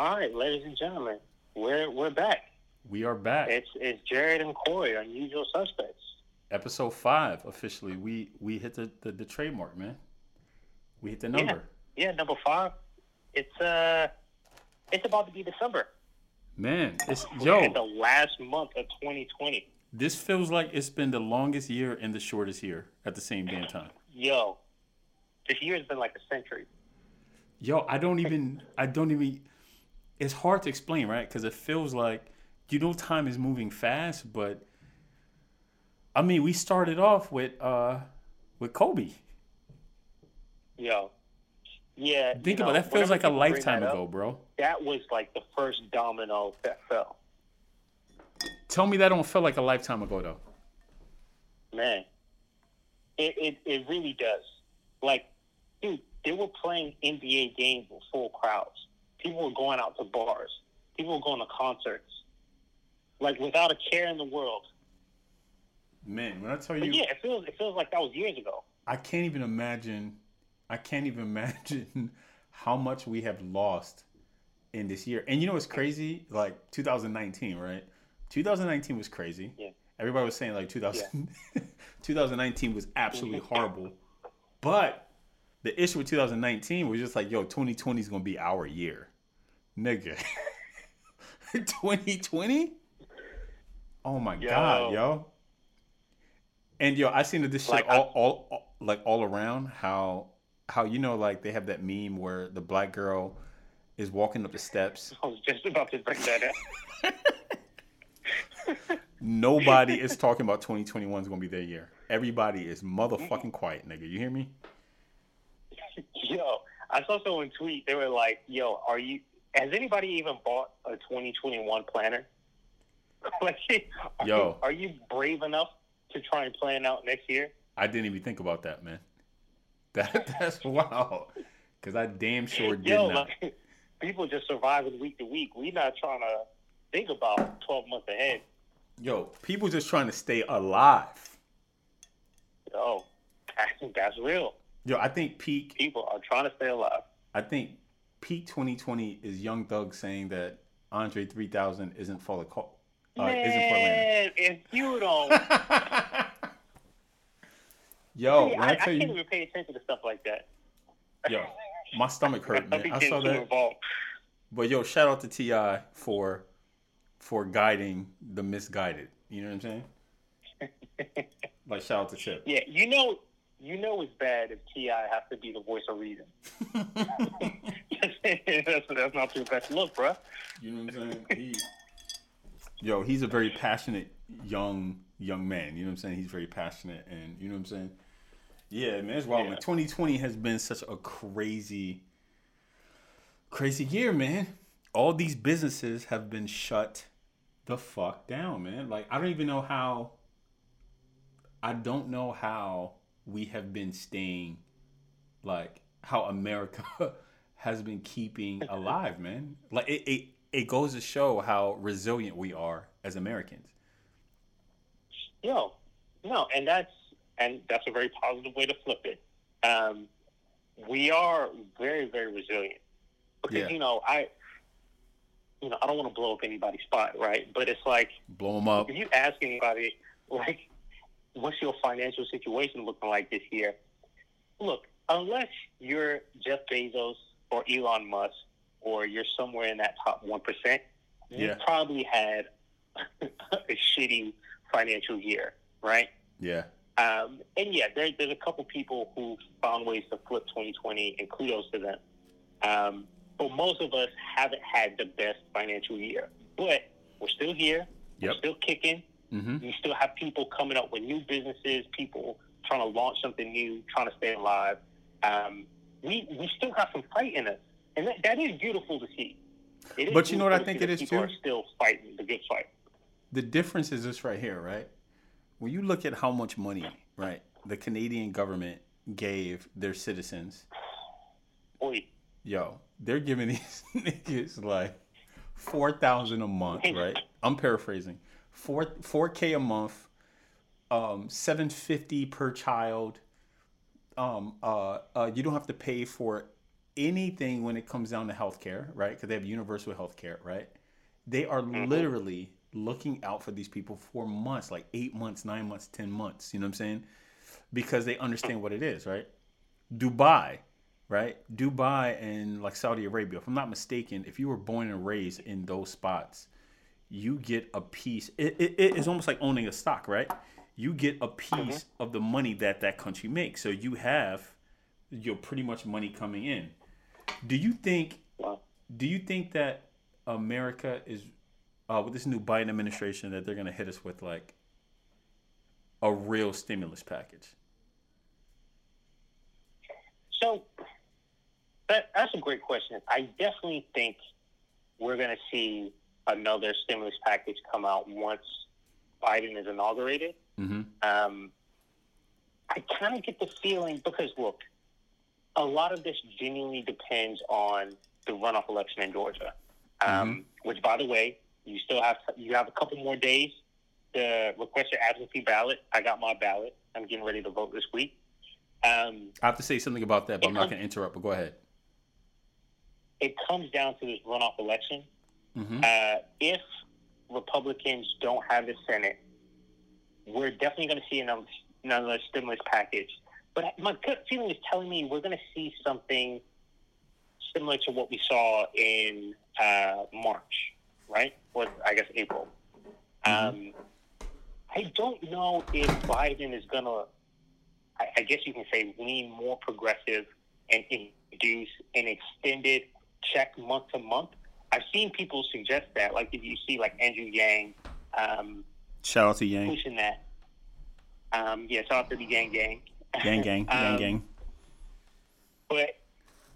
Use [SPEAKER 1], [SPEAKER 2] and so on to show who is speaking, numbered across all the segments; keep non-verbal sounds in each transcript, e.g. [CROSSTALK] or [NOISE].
[SPEAKER 1] All right, ladies and gentlemen, we're we're back.
[SPEAKER 2] We are back.
[SPEAKER 1] It's it's Jared and Corey, unusual suspects.
[SPEAKER 2] Episode five officially. We we hit the, the, the trademark, man. We hit the number.
[SPEAKER 1] Yeah, yeah, number five. It's uh, it's about to be December.
[SPEAKER 2] Man, it's yo.
[SPEAKER 1] the last month of 2020.
[SPEAKER 2] This feels like it's been the longest year and the shortest year at the same damn time.
[SPEAKER 1] Yo, this year has been like a century.
[SPEAKER 2] Yo, I don't even. I don't even. It's hard to explain, right? Because it feels like you know time is moving fast, but I mean, we started off with uh with Kobe.
[SPEAKER 1] Yo, yeah.
[SPEAKER 2] Think about
[SPEAKER 1] know,
[SPEAKER 2] that. Feels like a lifetime
[SPEAKER 1] that up,
[SPEAKER 2] ago, bro.
[SPEAKER 1] That was like the first domino that fell.
[SPEAKER 2] Tell me that don't feel like a lifetime ago, though.
[SPEAKER 1] Man, it, it, it really does. Like, dude, they were playing NBA games with full crowds. People were going out to bars. People were going to concerts. Like, without a care in the world.
[SPEAKER 2] Man, when I tell
[SPEAKER 1] But
[SPEAKER 2] you,
[SPEAKER 1] yeah, it feels, it feels like that was years ago.
[SPEAKER 2] I can't even imagine. I can't even [LAUGHS] imagine how much we have lost in this year. And you know what's crazy? Like 2019, right? 2019 was crazy.
[SPEAKER 1] Yeah.
[SPEAKER 2] Everybody was saying like 2000, yeah. [LAUGHS] 2019 was absolutely [LAUGHS] horrible. But the issue with 2019 was just like, yo, 2020 is gonna be our year, nigga. [LAUGHS] 2020. Oh my god,
[SPEAKER 1] Yo.
[SPEAKER 2] yo. And yo, I seen this shit
[SPEAKER 1] Like,
[SPEAKER 2] all, all, all like all around. How how you know like they have that meme where the black girl is walking up the steps. [LAUGHS]
[SPEAKER 1] I was just about to bring that up. [LAUGHS]
[SPEAKER 2] Nobody is talking about 2021 is gonna be their year. Everybody is motherfucking quiet, nigga. You hear me?
[SPEAKER 1] Yo, I saw someone tweet. They were like, "Yo, are you? Has anybody even bought a 2021 planner? [LAUGHS] like, are
[SPEAKER 2] Yo.
[SPEAKER 1] you, are you brave enough to try and plan out next year?
[SPEAKER 2] I didn't even think about that, man. [LAUGHS] That that's wow. Cause I damn sure did
[SPEAKER 1] Yo,
[SPEAKER 2] not.
[SPEAKER 1] like, people just surviving week to week. We're not trying to think about 12 months ahead.
[SPEAKER 2] Yo, people just trying to stay alive.
[SPEAKER 1] Yo, [LAUGHS] that's real.
[SPEAKER 2] Yo, I think peak.
[SPEAKER 1] People are trying to stay alive.
[SPEAKER 2] I think peak 2020 is Young Thug saying that Andre 3000 isn't for the call. Uh, isn't for Atlanta.
[SPEAKER 1] Man, if you don't, [LAUGHS]
[SPEAKER 2] Yo,
[SPEAKER 1] See,
[SPEAKER 2] when
[SPEAKER 1] I,
[SPEAKER 2] I
[SPEAKER 1] I can't
[SPEAKER 2] you,
[SPEAKER 1] even pay attention to stuff like that.
[SPEAKER 2] yo, my stomach hurt, [LAUGHS] man. I saw that.
[SPEAKER 1] involved.
[SPEAKER 2] But yo, shout out to T.I. for for guiding the misguided. You know what I'm saying? [LAUGHS] Like shout out to Tip.
[SPEAKER 1] Yeah, you know, you know it's bad if T.I. has to be the voice of reason. [LAUGHS] that's, that's not your best look, bro.
[SPEAKER 2] You know what I'm saying? He, yo, he's a very passionate young young man. You know what I'm saying? He's very passionate, and you know what I'm saying. Yeah, man, it's wild.
[SPEAKER 1] Yeah.
[SPEAKER 2] Man. 2020 has been such a crazy, crazy year, man. All these businesses have been shut the fuck down, man. Like I don't even know how. I don't know how we have been staying, like how America [LAUGHS] has been keeping alive, man. Like it, it, it goes to show how resilient we are as Americans.
[SPEAKER 1] No, no, and that's and that's a very positive way to flip it. Um, we are very, very resilient because
[SPEAKER 2] Yeah.
[SPEAKER 1] you know I, you know, I don't want to blow up anybody's spot, right? But it's like
[SPEAKER 2] Blow them up.
[SPEAKER 1] if you ask anybody, like, what's your financial situation looking like this year? Look, unless you're Jeff Bezos or Elon Musk or you're somewhere in that top 1%, you
[SPEAKER 2] Yeah.
[SPEAKER 1] probably had [LAUGHS] a shitty financial year, right?
[SPEAKER 2] Yeah.
[SPEAKER 1] Um, and yeah, there, there's a couple people who found ways to flip 2020, and kudos to them. Um, but most of us haven't had the best financial year. But we're still here.
[SPEAKER 2] Yep.
[SPEAKER 1] We're still kicking.
[SPEAKER 2] Mm-hmm.
[SPEAKER 1] You still have people coming up with new businesses, people trying to launch something new, trying to stay alive. Um, we we still have some fight in us, and that, that is beautiful to see. It is
[SPEAKER 2] But you know what I think
[SPEAKER 1] it is
[SPEAKER 2] it
[SPEAKER 1] that
[SPEAKER 2] is,
[SPEAKER 1] people
[SPEAKER 2] too?
[SPEAKER 1] Are still fighting the good fight.
[SPEAKER 2] The difference is this right here, right? When you look at how much money, right, the Canadian government gave their citizens,
[SPEAKER 1] Boy,
[SPEAKER 2] yo, they're giving these [LAUGHS] niggas like four thousand a month, right? I'm paraphrasing. Four four K a month, um, seven fifty per child. Um, uh, uh, you don't have to pay for anything when it comes down to healthcare, right? Because they have universal healthcare, right? They are mm-hmm. literally looking out for these people for months, like eight months, nine months, ten months. You know what I'm saying? Because they understand what it is, right? Dubai, right? Dubai and like Saudi Arabia, if I'm not mistaken, if you were born and raised in those spots, you get a piece. It, it, it is almost like owning a stock, right? You get a piece mm-hmm. of the money that that country makes. So you have your pretty much money coming in. Do you think? Do you think that America is uh, with this new Biden administration that they're going to hit us with like a real stimulus package?
[SPEAKER 1] So that, that's a great question. I definitely think we're going to see another stimulus package come out once Biden is inaugurated. Mm-hmm. Um, I kind of get the feeling because look, a lot of this genuinely depends on the runoff election in Georgia, um, mm-hmm. which, by the way, you still have you have a couple more days to request your absentee ballot. I got my ballot. I'm getting ready to vote this week.
[SPEAKER 2] Um, I have to say something about that, but I'm not going to interrupt. But go ahead.
[SPEAKER 1] It comes down to this runoff election. Mm-hmm. Uh, if Republicans don't have the Senate, we're definitely going to see another, another stimulus package. But my gut feeling is telling me we're going to see something similar to what we saw in uh, March, right? Or I guess April. Mm-hmm. Um, I don't know if Biden is going to, I guess you can say, lean more progressive and introduce an extended check month to month. I've seen people suggest that, like if you see like Andrew Yang, um,
[SPEAKER 2] shout out to Yang
[SPEAKER 1] pushing that. Um, yeah, shout out to the Yang Gang.
[SPEAKER 2] Gang, [LAUGHS] gang, um, gang, gang.
[SPEAKER 1] But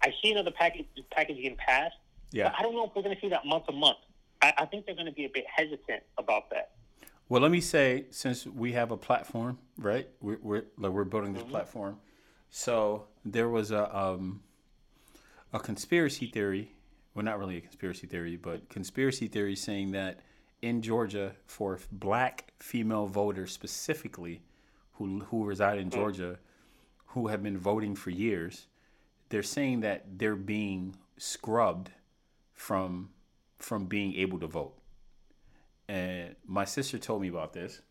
[SPEAKER 1] I see another package package getting passed. Yeah. I don't know if we're going to see that month to month. I, I think they're going to be a bit hesitant about that.
[SPEAKER 2] Well, let me say, since we have a platform, right? We're we're, like, we're building this mm-hmm. platform. So there was a um, a conspiracy theory. Well, not really a conspiracy theory, but conspiracy theory saying that in Georgia, for black female voters specifically, who who reside in mm-hmm. Georgia, who have been voting for years, they're saying that they're being scrubbed from from being able to vote. And my sister told me about this.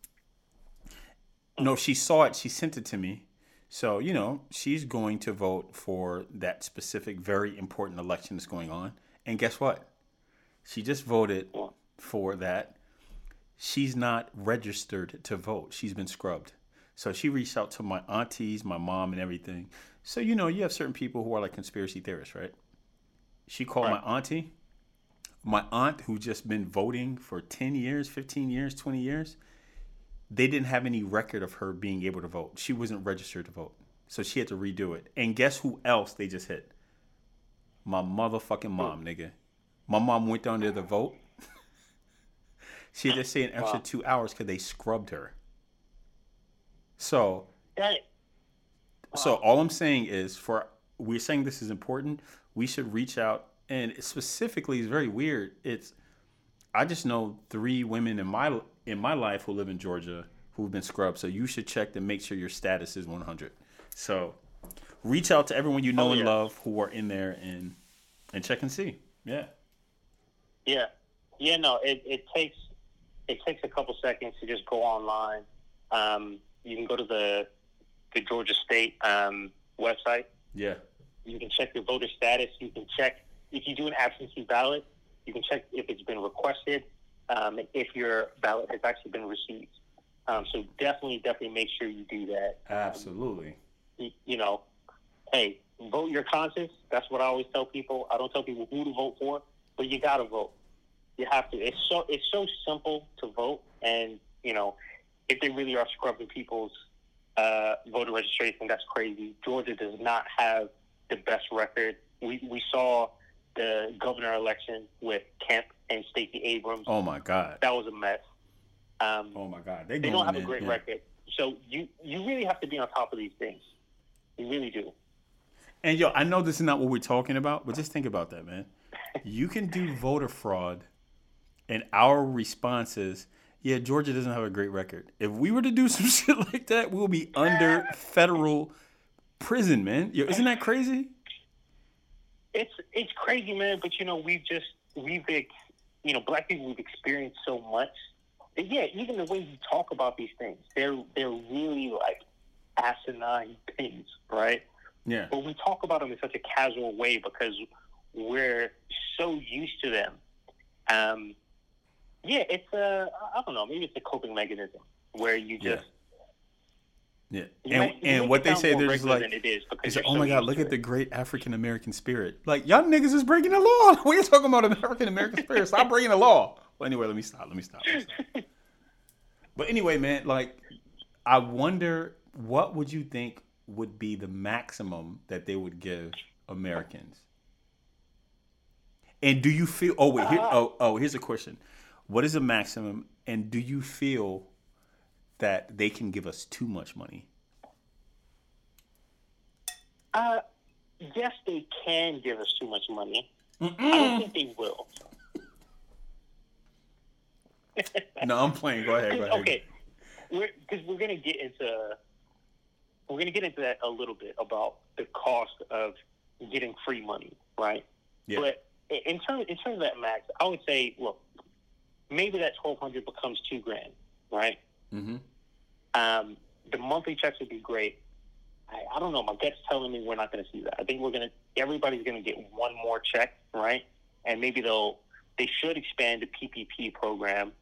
[SPEAKER 2] No, she saw it, she sent it to me. So, you know, she's going to vote for that specific very important election that's going on. And guess what? She just voted for that. She's not registered to vote. She's been scrubbed. So she reached out to my aunties, my mom, and everything. So you know, you have certain people who are like conspiracy theorists, right? She called right. my auntie, my aunt who just been voting for 10 years, 15 years, 20 years. They didn't have any record of her being able to vote. She wasn't registered to vote. So she had to redo it. And guess who else they just hit? My motherfucking mom, nigga. My mom went down there to vote. She had to stay an extra wow. two hours because they scrubbed her. So, so all I'm saying is, for we're saying this is important. We should reach out, and specifically, it's very weird. It's I just know three women in my in my life who live in Georgia who've been scrubbed. So you should check to make sure your status is 100. So reach out to everyone you know oh, yeah. and love who are in there and and check and see. Yeah.
[SPEAKER 1] Yeah. Yeah. No, it, it takes it takes a couple seconds to just go online. Um, you can go to the the Georgia State um, website.
[SPEAKER 2] Yeah.
[SPEAKER 1] You can check your voter status. You can check if you do an absentee ballot. You can check if it's been requested, um, if your ballot has actually been received. Um, so definitely, definitely make sure you do that.
[SPEAKER 2] Absolutely.
[SPEAKER 1] You, you, know, hey, vote your conscience. That's what I always tell people. I don't tell people who to vote for, but you got to vote. You have to. It's so it's so simple to vote, and you know, if they really are scrubbing people's uh, voter registration, that's crazy. Georgia does not have the best record. We we saw the governor election with Kemp and Stacey Abrams.
[SPEAKER 2] Oh my God,
[SPEAKER 1] that was a mess.
[SPEAKER 2] Um, oh my God,
[SPEAKER 1] they, they don't have in, a great yeah. record. So you you really have to be on top of these things. You really do.
[SPEAKER 2] And yo, I know this is not what we're talking about, but just think about that, man. you can do voter fraud, and our response is yeah, Georgia doesn't have a great record. If we were to do [LAUGHS] some shit like that, we'll be under federal prison, man. Yo, isn't that crazy?
[SPEAKER 1] it's it's crazy, man. But you know, we've just we've you know, black people we've experienced so much. And yeah, even the way you talk about these things, they're they're really like asinine things, right?
[SPEAKER 2] Yeah.
[SPEAKER 1] But we talk about them in such a casual way because we're so used to them. Um, yeah, it's uh, a I don't know, maybe it's a coping mechanism where you just
[SPEAKER 2] Yeah.
[SPEAKER 1] you
[SPEAKER 2] And,
[SPEAKER 1] make-
[SPEAKER 2] and what they say, they're just like,
[SPEAKER 1] it is because
[SPEAKER 2] They say,
[SPEAKER 1] you're
[SPEAKER 2] "Oh
[SPEAKER 1] so
[SPEAKER 2] my God, look at
[SPEAKER 1] it."
[SPEAKER 2] the great African American spirit!" Like y'all niggas is breaking the law. [LAUGHS] we ain't talking about African American [LAUGHS] spirit. Stop breaking the law. Well, anyway, let me stop. Let me stop. Let me stop. [LAUGHS] but anyway, man, like I wonder what would you think would be the maximum that they would give Americans? And do you feel? Oh wait, here, uh, oh oh, here's a question: What is the maximum? And do you feel that they can give us too much money?
[SPEAKER 1] Uh, yes, they can give us too much money. I don't think they will. [LAUGHS]
[SPEAKER 2] No, I'm playing. Go ahead. Go ahead.
[SPEAKER 1] okay, we're because we're gonna get into we're gonna get into that a little bit about the cost of getting free money, right?
[SPEAKER 2] Yeah.
[SPEAKER 1] But in terms in terms of that max, I would say, look, maybe that twelve hundred becomes two grand, right?
[SPEAKER 2] Mm-hmm.
[SPEAKER 1] Um, the monthly checks would be great. I, I don't know. My gut's telling me we're not going to see that. I think we're going to. Everybody's going to get one more check, right? And maybe they'll. They should expand the PPP program,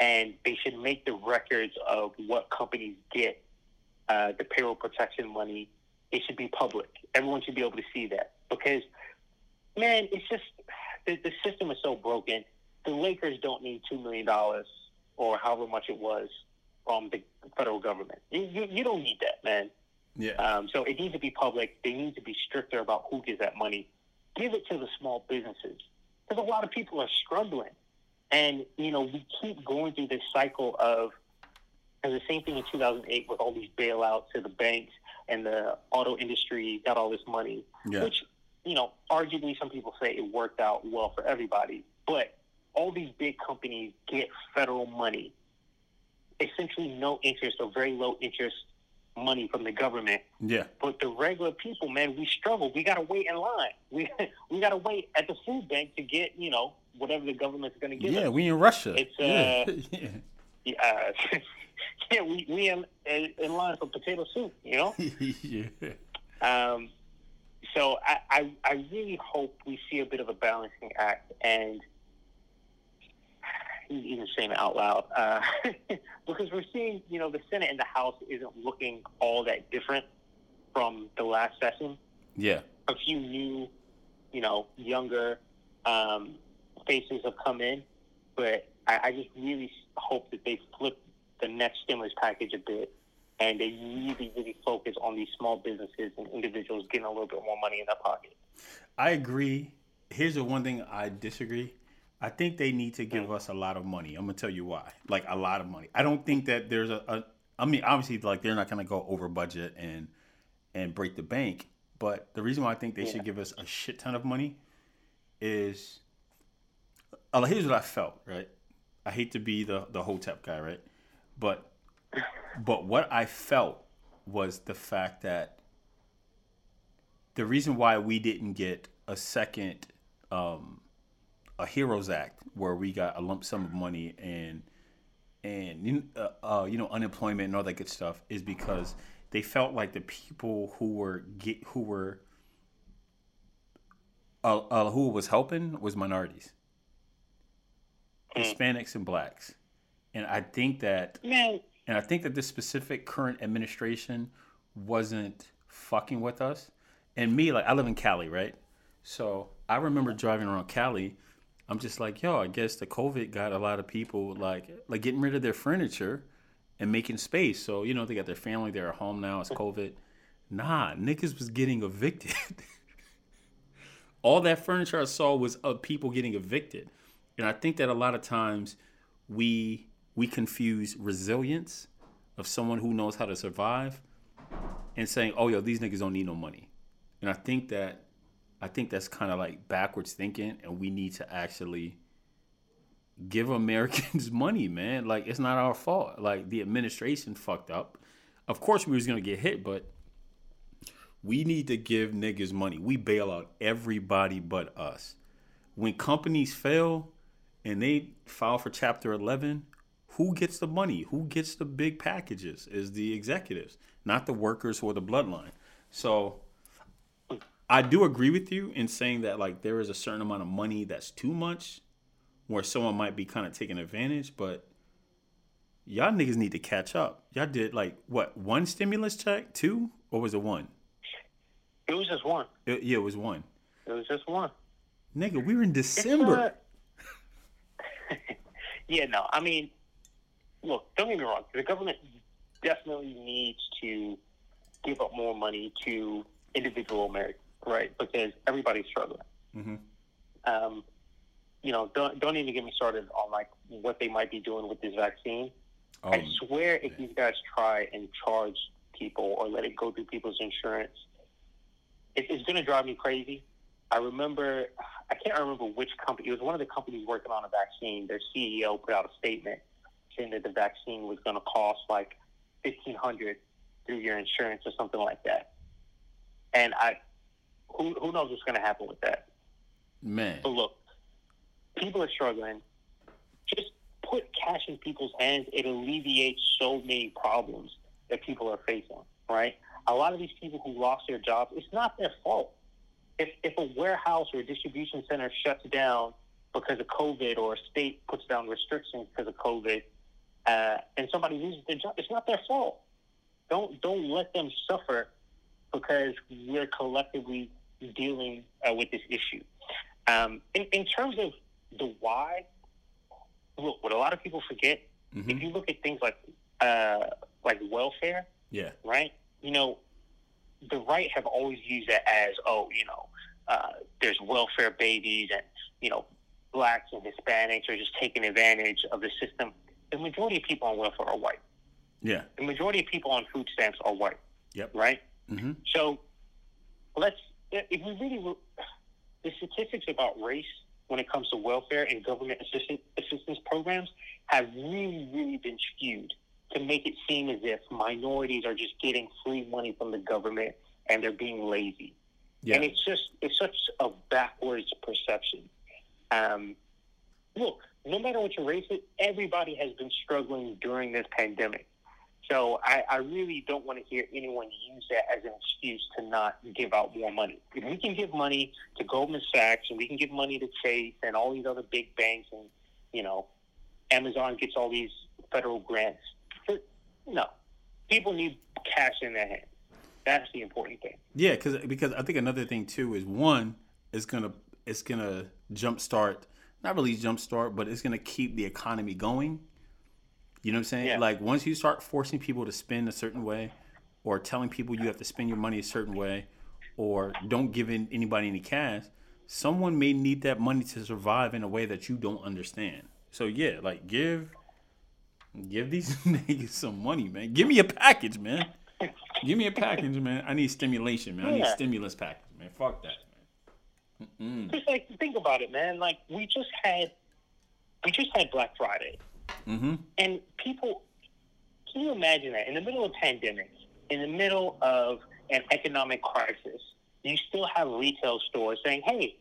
[SPEAKER 1] and they should make the records of what companies get uh, the payroll protection money. It should be public. Everyone should be able to see that because, man, it's just the, the system is so broken. The Lakers don't need two million dollars or however much it was from the federal government. You, you, you don't need that, man.
[SPEAKER 2] Yeah.
[SPEAKER 1] Um, so it needs to be public. They need to be stricter about who gets that money. Give it to the small businesses because a lot of people are struggling, and you know we keep going through this cycle of. And the same thing in 2008 with all these bailouts to the banks and the auto industry got all this money,
[SPEAKER 2] Yeah.
[SPEAKER 1] which you know arguably some people say it worked out well for everybody, but all these big companies get federal money, essentially no interest or very low interest money from the government.
[SPEAKER 2] Yeah.
[SPEAKER 1] But the regular people, man, we struggle. We gotta wait in line. [LAUGHS] We we gotta wait at the food bank to get you know whatever the government's gonna give
[SPEAKER 2] Yeah,
[SPEAKER 1] us.
[SPEAKER 2] we in Russia.
[SPEAKER 1] It's,
[SPEAKER 2] yeah.
[SPEAKER 1] uh, [LAUGHS] Yeah, [LAUGHS] yeah, we we in, in line for potato soup. You know.
[SPEAKER 2] yeah.
[SPEAKER 1] Um, so I, I, I really hope we see a bit of a balancing act and even saying it out loud uh, [LAUGHS] because we're seeing you know the Senate and the House isn't looking all that different from the last session.
[SPEAKER 2] Yeah.
[SPEAKER 1] A few new, you know, younger um, faces have come in, but I, I just really hope that they flip the next stimulus package a bit and they really, really focus on these small businesses and individuals getting a little bit more money in their pocket.
[SPEAKER 2] I agree. Here's the one thing I disagree. I think they need to give us a lot of money. I'm gonna tell you why. Like a lot of money. I don't think that there's a. a I mean, obviously, like they're not gonna go over budget and and break the bank. But the reason why I think they should give us a shit ton of money is. Uh, here's what I felt. Right. I hate to be the the hotep guy, right? But but what I felt was the fact that the reason why we didn't get a second um, a Heroes Act where we got a lump sum of money and and uh, uh, you know unemployment and all that good stuff is because they felt like the people who were get who were uh, uh, who was helping was minorities, Hispanics and blacks, and I think that and I think that this specific current administration wasn't fucking with us. And me, like, I live in Cali, right? So I remember driving around Cali. I'm just like, yo, I guess the COVID got a lot of people like, like getting rid of their furniture and making space. So you know, they got their family, they're at home now. It's COVID. Nah, niggas was getting evicted. [LAUGHS] All that furniture I saw was of people getting evicted, and I think that a lot of times we we confuse resilience of someone who knows how to survive and saying, "Oh, yo, these niggas don't need no money," and I think that I think that's kind of like backwards thinking, and we need to actually give Americans [LAUGHS] money, man. Like it's not our fault. Like the administration fucked up. Of course, we was gonna get hit, but We need to give niggas money. We bail out everybody but us. When companies fail and they file for Chapter 11, who gets the money? Who gets the big packages? Is the executives, not the workers or the bloodline. So I do agree with you in saying that like there is a certain amount of money that's too much where someone might be kind of taking advantage, but y'all niggas need to catch up. Y'all did like what one stimulus check, two, or was it one?
[SPEAKER 1] It was just one.
[SPEAKER 2] It, yeah, it was one.
[SPEAKER 1] It was just one.
[SPEAKER 2] Nigga, we were in uh, December. [LAUGHS]
[SPEAKER 1] yeah, no, I mean, look, don't get me wrong. The government definitely needs to give up more money to individual Americans, right? Because everybody's struggling.
[SPEAKER 2] Mm-hmm.
[SPEAKER 1] Um, you know, don't don't even get me started on like what they might be doing with this vaccine.
[SPEAKER 2] Oh,
[SPEAKER 1] I swear, if these guys try and charge people or let it go through people's insurance, it, it's going to drive me crazy. I remember, I can't remember which company. It was one of the companies working on a vaccine. Their CEO put out a statement saying that the vaccine was going to cost like fifteen hundred through your insurance or something like that. And I, who who knows what's going to happen with that?
[SPEAKER 2] man.
[SPEAKER 1] But look, people are struggling. Just put cash in people's hands. It alleviates so many problems that people are facing, right? A lot of these people who lost their jobs, it's not their fault. If, if a warehouse or a distribution center shuts down because of COVID or a state puts down restrictions because of COVID uh, and somebody loses their job, it's not their fault. Don't, don't let them suffer because we're collectively dealing uh, with this issue. Um, in, in terms of the why, look, what a lot of people forget,
[SPEAKER 2] Mhm.
[SPEAKER 1] if you look at things like uh, like welfare,
[SPEAKER 2] Yeah.
[SPEAKER 1] right? You know, the right have always used it as, oh, you know, uh, there's welfare babies and, you know, blacks and Hispanics are just taking advantage of the system. The majority of people on welfare are white.
[SPEAKER 2] Yeah.
[SPEAKER 1] The majority of people on food stamps are white.
[SPEAKER 2] Yep.
[SPEAKER 1] Right?
[SPEAKER 2] Mm-hmm.
[SPEAKER 1] So let's, if we really, look- the statistics about race when it comes to welfare and government assistance, assistance programs have really, really been skewed to make it seem as if minorities are just getting free money from the government and they're being lazy.
[SPEAKER 2] Yeah.
[SPEAKER 1] And it's just, it's such a backwards perception. Um, look, no matter what your race is, everybody has been struggling during this pandemic. So I, I really don't want to hear anyone use that as an excuse to not give out more money. If we can give money to Goldman Sachs and we can give money to Chase and all these other big banks and, you know, Amazon gets all these federal grants. No, people need cash in their hands. That's the important thing.
[SPEAKER 2] Yeah, because because I think another thing too is one is gonna it's gonna jumpstart not really jumpstart, but it's gonna keep the economy going. You know what I'm saying?
[SPEAKER 1] Yeah.
[SPEAKER 2] Like once you start forcing people to spend a certain way, or telling people you have to spend your money a certain way, or don't give in anybody any cash, someone may need that money to survive in a way that you don't understand. So yeah, like give give these [LAUGHS] niggas some money, man. Give me a package, man. Give me a package, [LAUGHS] man. I need stimulation, man. I need
[SPEAKER 1] Yeah.
[SPEAKER 2] stimulus package, man. Fuck that, man. Mm-mm.
[SPEAKER 1] Just like think about it, man. Like we just had, we just had Black Friday.
[SPEAKER 2] Mm-hmm.
[SPEAKER 1] And people, can you imagine that in the middle of pandemic, in the middle of an economic crisis, you still have retail stores saying, "Hey,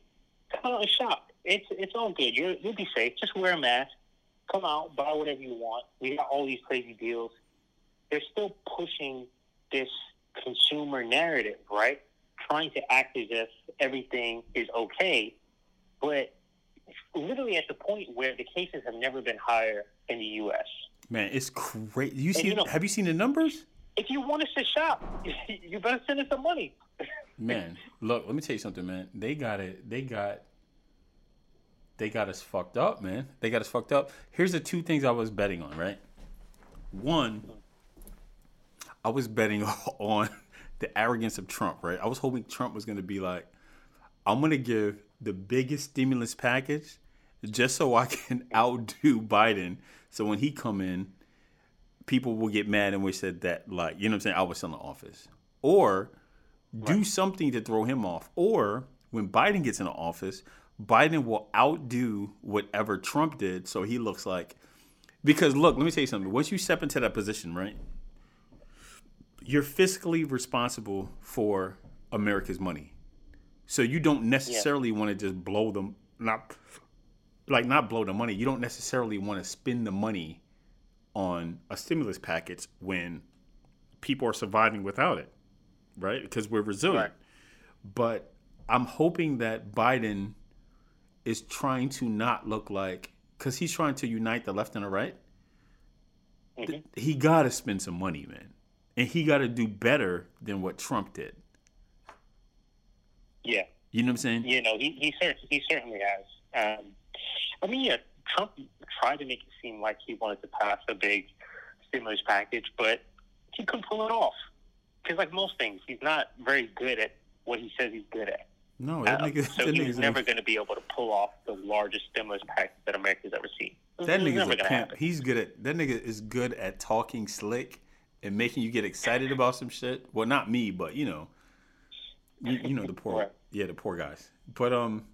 [SPEAKER 1] come out and shop. It's it's all good. You're, you'll be safe. Just wear a mask. Come out, buy whatever you want. We got all these crazy deals." They're still pushing this consumer narrative, right? Trying to act as if everything is okay, but literally at the point where the cases have never been higher in the U.S.
[SPEAKER 2] Man, it's crazy. You see?
[SPEAKER 1] you know-
[SPEAKER 2] have you seen the numbers?
[SPEAKER 1] If you want us to shop, [LAUGHS] you better send us some money. [LAUGHS]
[SPEAKER 2] Man, look. Let me tell you something, man. They got it. They got. They got us fucked up, man. They got us fucked up. Here's the two things I was betting on, right? One, I was betting [LAUGHS] on the arrogance of Trump, right? I was hoping Trump was going to be like, I'm going to give the biggest stimulus package just so I [LAUGHS] can outdo Biden. So when he come in, people will get mad and wish that that like, you know what I'm saying, I was still in the office. Or do something to throw him off. Or when Biden gets in the office, Biden will outdo whatever Trump did so he looks like because look, let me tell you something. Once you step into that position, right? You're fiscally responsible for America's money. So you don't necessarily want to just blow them not like not blow the money. You don't necessarily want to spend the money on a stimulus package when people are surviving without it, right? Because we're resilient.
[SPEAKER 1] Right.
[SPEAKER 2] But I'm hoping that Biden is trying to not look like because he's trying to unite the left and the right.
[SPEAKER 1] Mhm.
[SPEAKER 2] He got to spend some money, man, and he got to do better than what Trump did.
[SPEAKER 1] Yeah.
[SPEAKER 2] You know what I'm saying?
[SPEAKER 1] You know, he he, cer- he certainly has. Um, I mean, yeah, Trump tried to make it seem like he wanted to pass a big stimulus package, but he couldn't pull it off. Because, like most things, he's not very good at what he says he's good at.
[SPEAKER 2] No, that
[SPEAKER 1] Um,
[SPEAKER 2] nigga,
[SPEAKER 1] so he was never going to be able to pull off the largest stimulus package that America's ever seen.
[SPEAKER 2] That nigga's a pimp. He's good at that nigga is good at talking slick and making you get excited about some shit. Well, not me, but you know, you, you know the poor,
[SPEAKER 1] Right.
[SPEAKER 2] yeah, the poor guys. But um,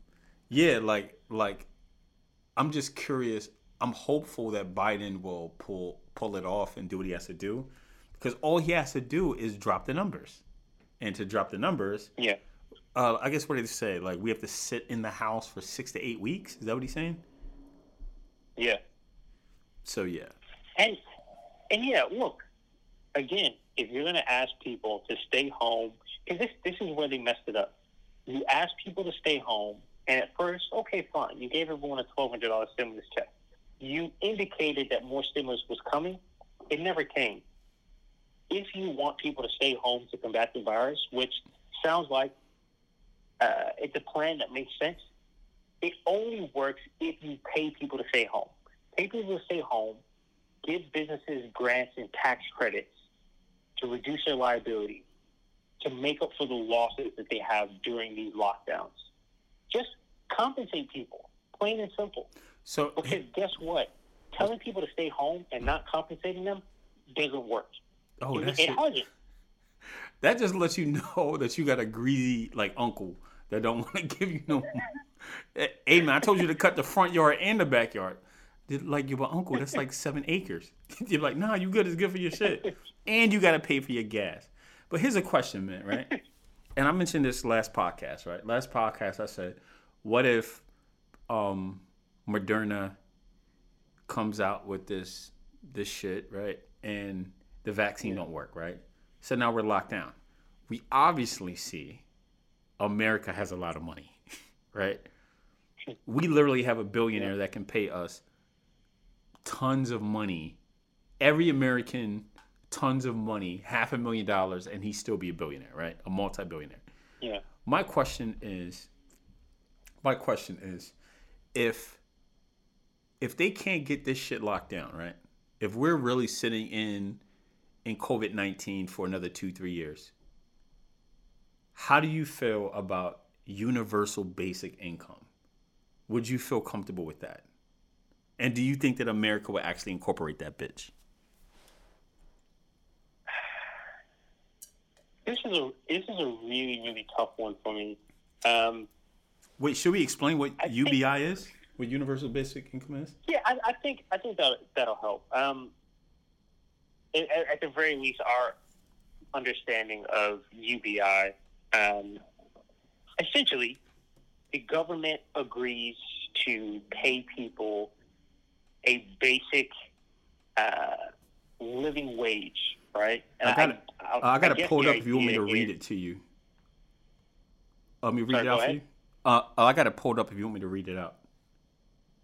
[SPEAKER 2] yeah, like like, I'm just curious. I'm hopeful that Biden will pull pull it off and do what he has to do, because all he has to do is drop the numbers, and to drop the numbers,
[SPEAKER 1] Yeah.
[SPEAKER 2] uh, I guess what did he say? Like we have to sit in the house for six to eight weeks. Is that what he's saying?
[SPEAKER 1] Yeah.
[SPEAKER 2] So yeah.
[SPEAKER 1] And and yeah, look, again, if you're going to ask people to stay home, because this this is where they messed it up. You ask people to stay home, and at first, okay, fine, you gave everyone a twelve hundred dollars stimulus check. You indicated that more stimulus was coming. It never came. If you want people to stay home to combat the virus, which sounds like uh, it's a plan that makes sense, it only works if you pay people to stay home. Pay people to stay home give businesses grants and tax credits to reduce their liability, to make up for the losses that they have during these lockdowns. Just compensate people, plain and simple.
[SPEAKER 2] So
[SPEAKER 1] Because guess what? Telling people to stay home and not compensating them doesn't work.
[SPEAKER 2] oh,
[SPEAKER 1] it,
[SPEAKER 2] that
[SPEAKER 1] it
[SPEAKER 2] shit,
[SPEAKER 1] hasn't.
[SPEAKER 2] that just lets you [LAUGHS] know that you got a greedy like uncle that don't [LAUGHS] want to give you no. hey man, I told you to cut the front yard and the backyard. Did like your uncle? That's like seven acres. [LAUGHS] You're like, nah, you good. It's good for your shit, and you got to pay for your gas. But here's a question, man. Right? And I mentioned this last podcast, right? Last podcast, I said, what if um, Moderna comes out with this this shit, right? And the vaccine don't work, right? So now we're locked down. We obviously see America has a lot of money, [LAUGHS] right? We literally have a billionaire that can pay us tons of money. Every American tons of money, half a million dollars, and he still be a billionaire, right? A multi-billionaire.
[SPEAKER 1] Yeah.
[SPEAKER 2] My question is my question is if if they can't get this shit locked down, right? If we're really sitting in in COVID nineteen for another two, three years, how do you feel about universal basic income? Would you feel comfortable with that? And do you think that America will actually incorporate that bitch?
[SPEAKER 1] This is a this is a really really tough one for me. Um,
[SPEAKER 2] Wait, should we explain what
[SPEAKER 1] I think-
[SPEAKER 2] UBI is? What universal basic income is?
[SPEAKER 1] Yeah, I, I think I think that that'll help. Um, at, at the very least, our understanding of UBI, um, essentially, the government agrees to pay people a basic uh, living wage, right? And
[SPEAKER 2] I got it.
[SPEAKER 1] I,
[SPEAKER 2] I got pull it
[SPEAKER 1] the
[SPEAKER 2] up if you want me to read
[SPEAKER 1] is-
[SPEAKER 2] it to you. Let me read
[SPEAKER 1] Sorry,
[SPEAKER 2] it out for
[SPEAKER 1] ahead.
[SPEAKER 2] you. Uh, uh, I got it pulled up if you want me to read it out.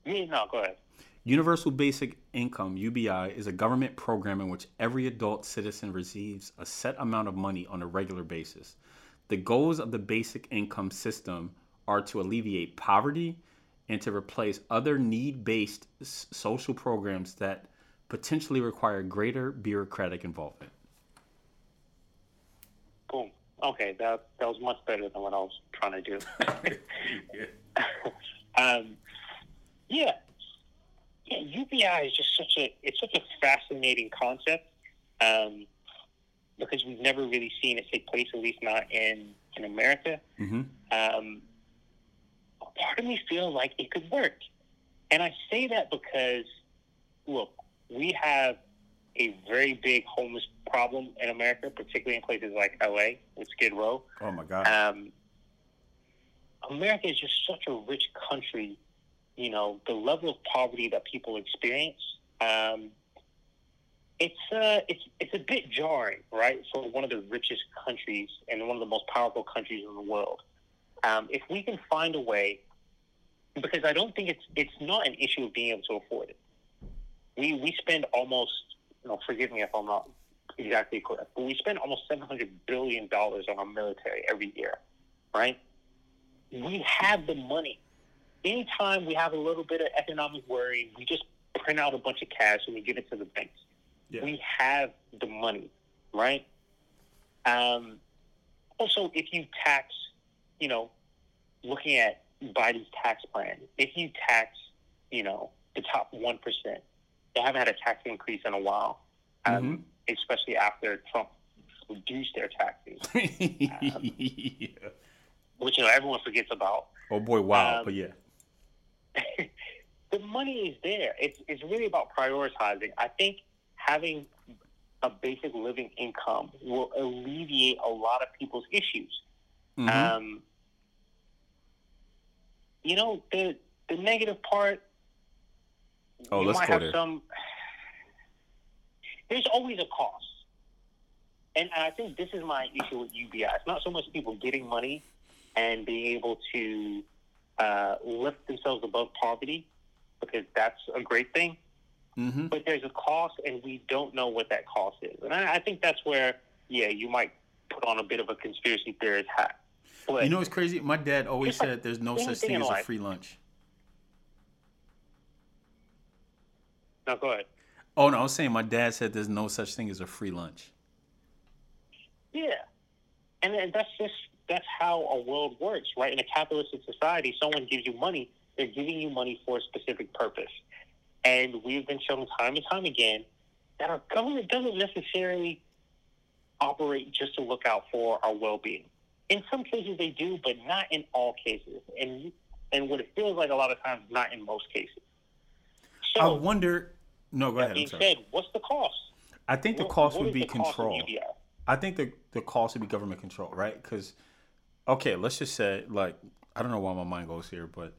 [SPEAKER 1] No, go ahead.
[SPEAKER 2] Universal Basic Income (UBI) is a government program in which every adult citizen receives a set amount of money on a regular basis. The goals of the basic income system are to alleviate poverty and to replace other need-based social programs that potentially require greater bureaucratic involvement.
[SPEAKER 1] Boom. Okay, that that was much better than what I was trying to do. [LAUGHS] [LAUGHS] um, yeah, yeah. UBI is just such a it's such a fascinating concept um, because we've never really seen it take place, at least not in in America.
[SPEAKER 2] hmm
[SPEAKER 1] Um, part of me feels like it could work, and I say that because look, we have a very big homeless problem in America, particularly in places like LA with Skid Row.
[SPEAKER 2] Oh my god.
[SPEAKER 1] Um, America is just such a rich country. You know, the level of poverty that people experience, um, it's uh, it's it's a bit jarring, right? For one of the richest countries and one of the most powerful countries in the world, um, if we can find a way, because I don't think it's it's not an issue of being able to afford it. We we spend almost, you know, forgive me if I'm not exactly correct, but we spend almost seven hundred billion dollars on our military every year, right? we have the money. Anytime we have a little bit of economic worry, we just print out a bunch of cash and we give it to the banks.
[SPEAKER 2] Yeah.
[SPEAKER 1] We have the money, right? Um, also, if you tax, you know, looking at Biden's tax plan, if you tax, you know, the top 1%, they haven't had a tax increase in a while, um, especially after Trump reduced their taxes, [LAUGHS]
[SPEAKER 2] yeah.
[SPEAKER 1] which, you know, everyone forgets about.
[SPEAKER 2] Oh boy, wow.
[SPEAKER 1] Um,
[SPEAKER 2] but yeah. [LAUGHS]
[SPEAKER 1] the money is there. It's it's really about prioritizing. I think having a basic living income will alleviate a lot of people's issues.
[SPEAKER 2] Mhm.
[SPEAKER 1] Um, you know, the the negative part.
[SPEAKER 2] Oh,
[SPEAKER 1] you
[SPEAKER 2] let's
[SPEAKER 1] might
[SPEAKER 2] go
[SPEAKER 1] have
[SPEAKER 2] there.
[SPEAKER 1] some. [SIGHS] There's always a cost, and I think this is my issue with UBI. It's not so much people getting money and being able to uh, lift themselves above poverty, because that's a great thing.
[SPEAKER 2] mm-hmm.
[SPEAKER 1] But there's a cost, and we don't know what that cost is. And I, I think that's where, yeah, you might put on a bit of a conspiracy theorist hat. But
[SPEAKER 2] You know what's crazy? My dad always
[SPEAKER 1] like
[SPEAKER 2] said there's no such thing as a free lunch.
[SPEAKER 1] No, go ahead.
[SPEAKER 2] Oh no, I was saying my dad said there's no such thing as a free lunch.
[SPEAKER 1] Yeah, and then that's just that's how a world works, right? In a capitalistic society, someone gives you money; they're giving you money for a specific purpose. And we've been shown time and time again that our government doesn't necessarily operate just to look out for our well-being. In some cases, they do, but not in all cases. And and what it feels like a lot of times, not in most cases.
[SPEAKER 2] I wonder. No, go
[SPEAKER 1] that
[SPEAKER 2] ahead.
[SPEAKER 1] Being said, what's the cost?
[SPEAKER 2] I think the
[SPEAKER 1] What-
[SPEAKER 2] cost
[SPEAKER 1] what
[SPEAKER 2] would be
[SPEAKER 1] the cost of
[SPEAKER 2] control. I think the the cost would be government control, right? Because, okay, let's just say, like, I don't know why my mind goes here, but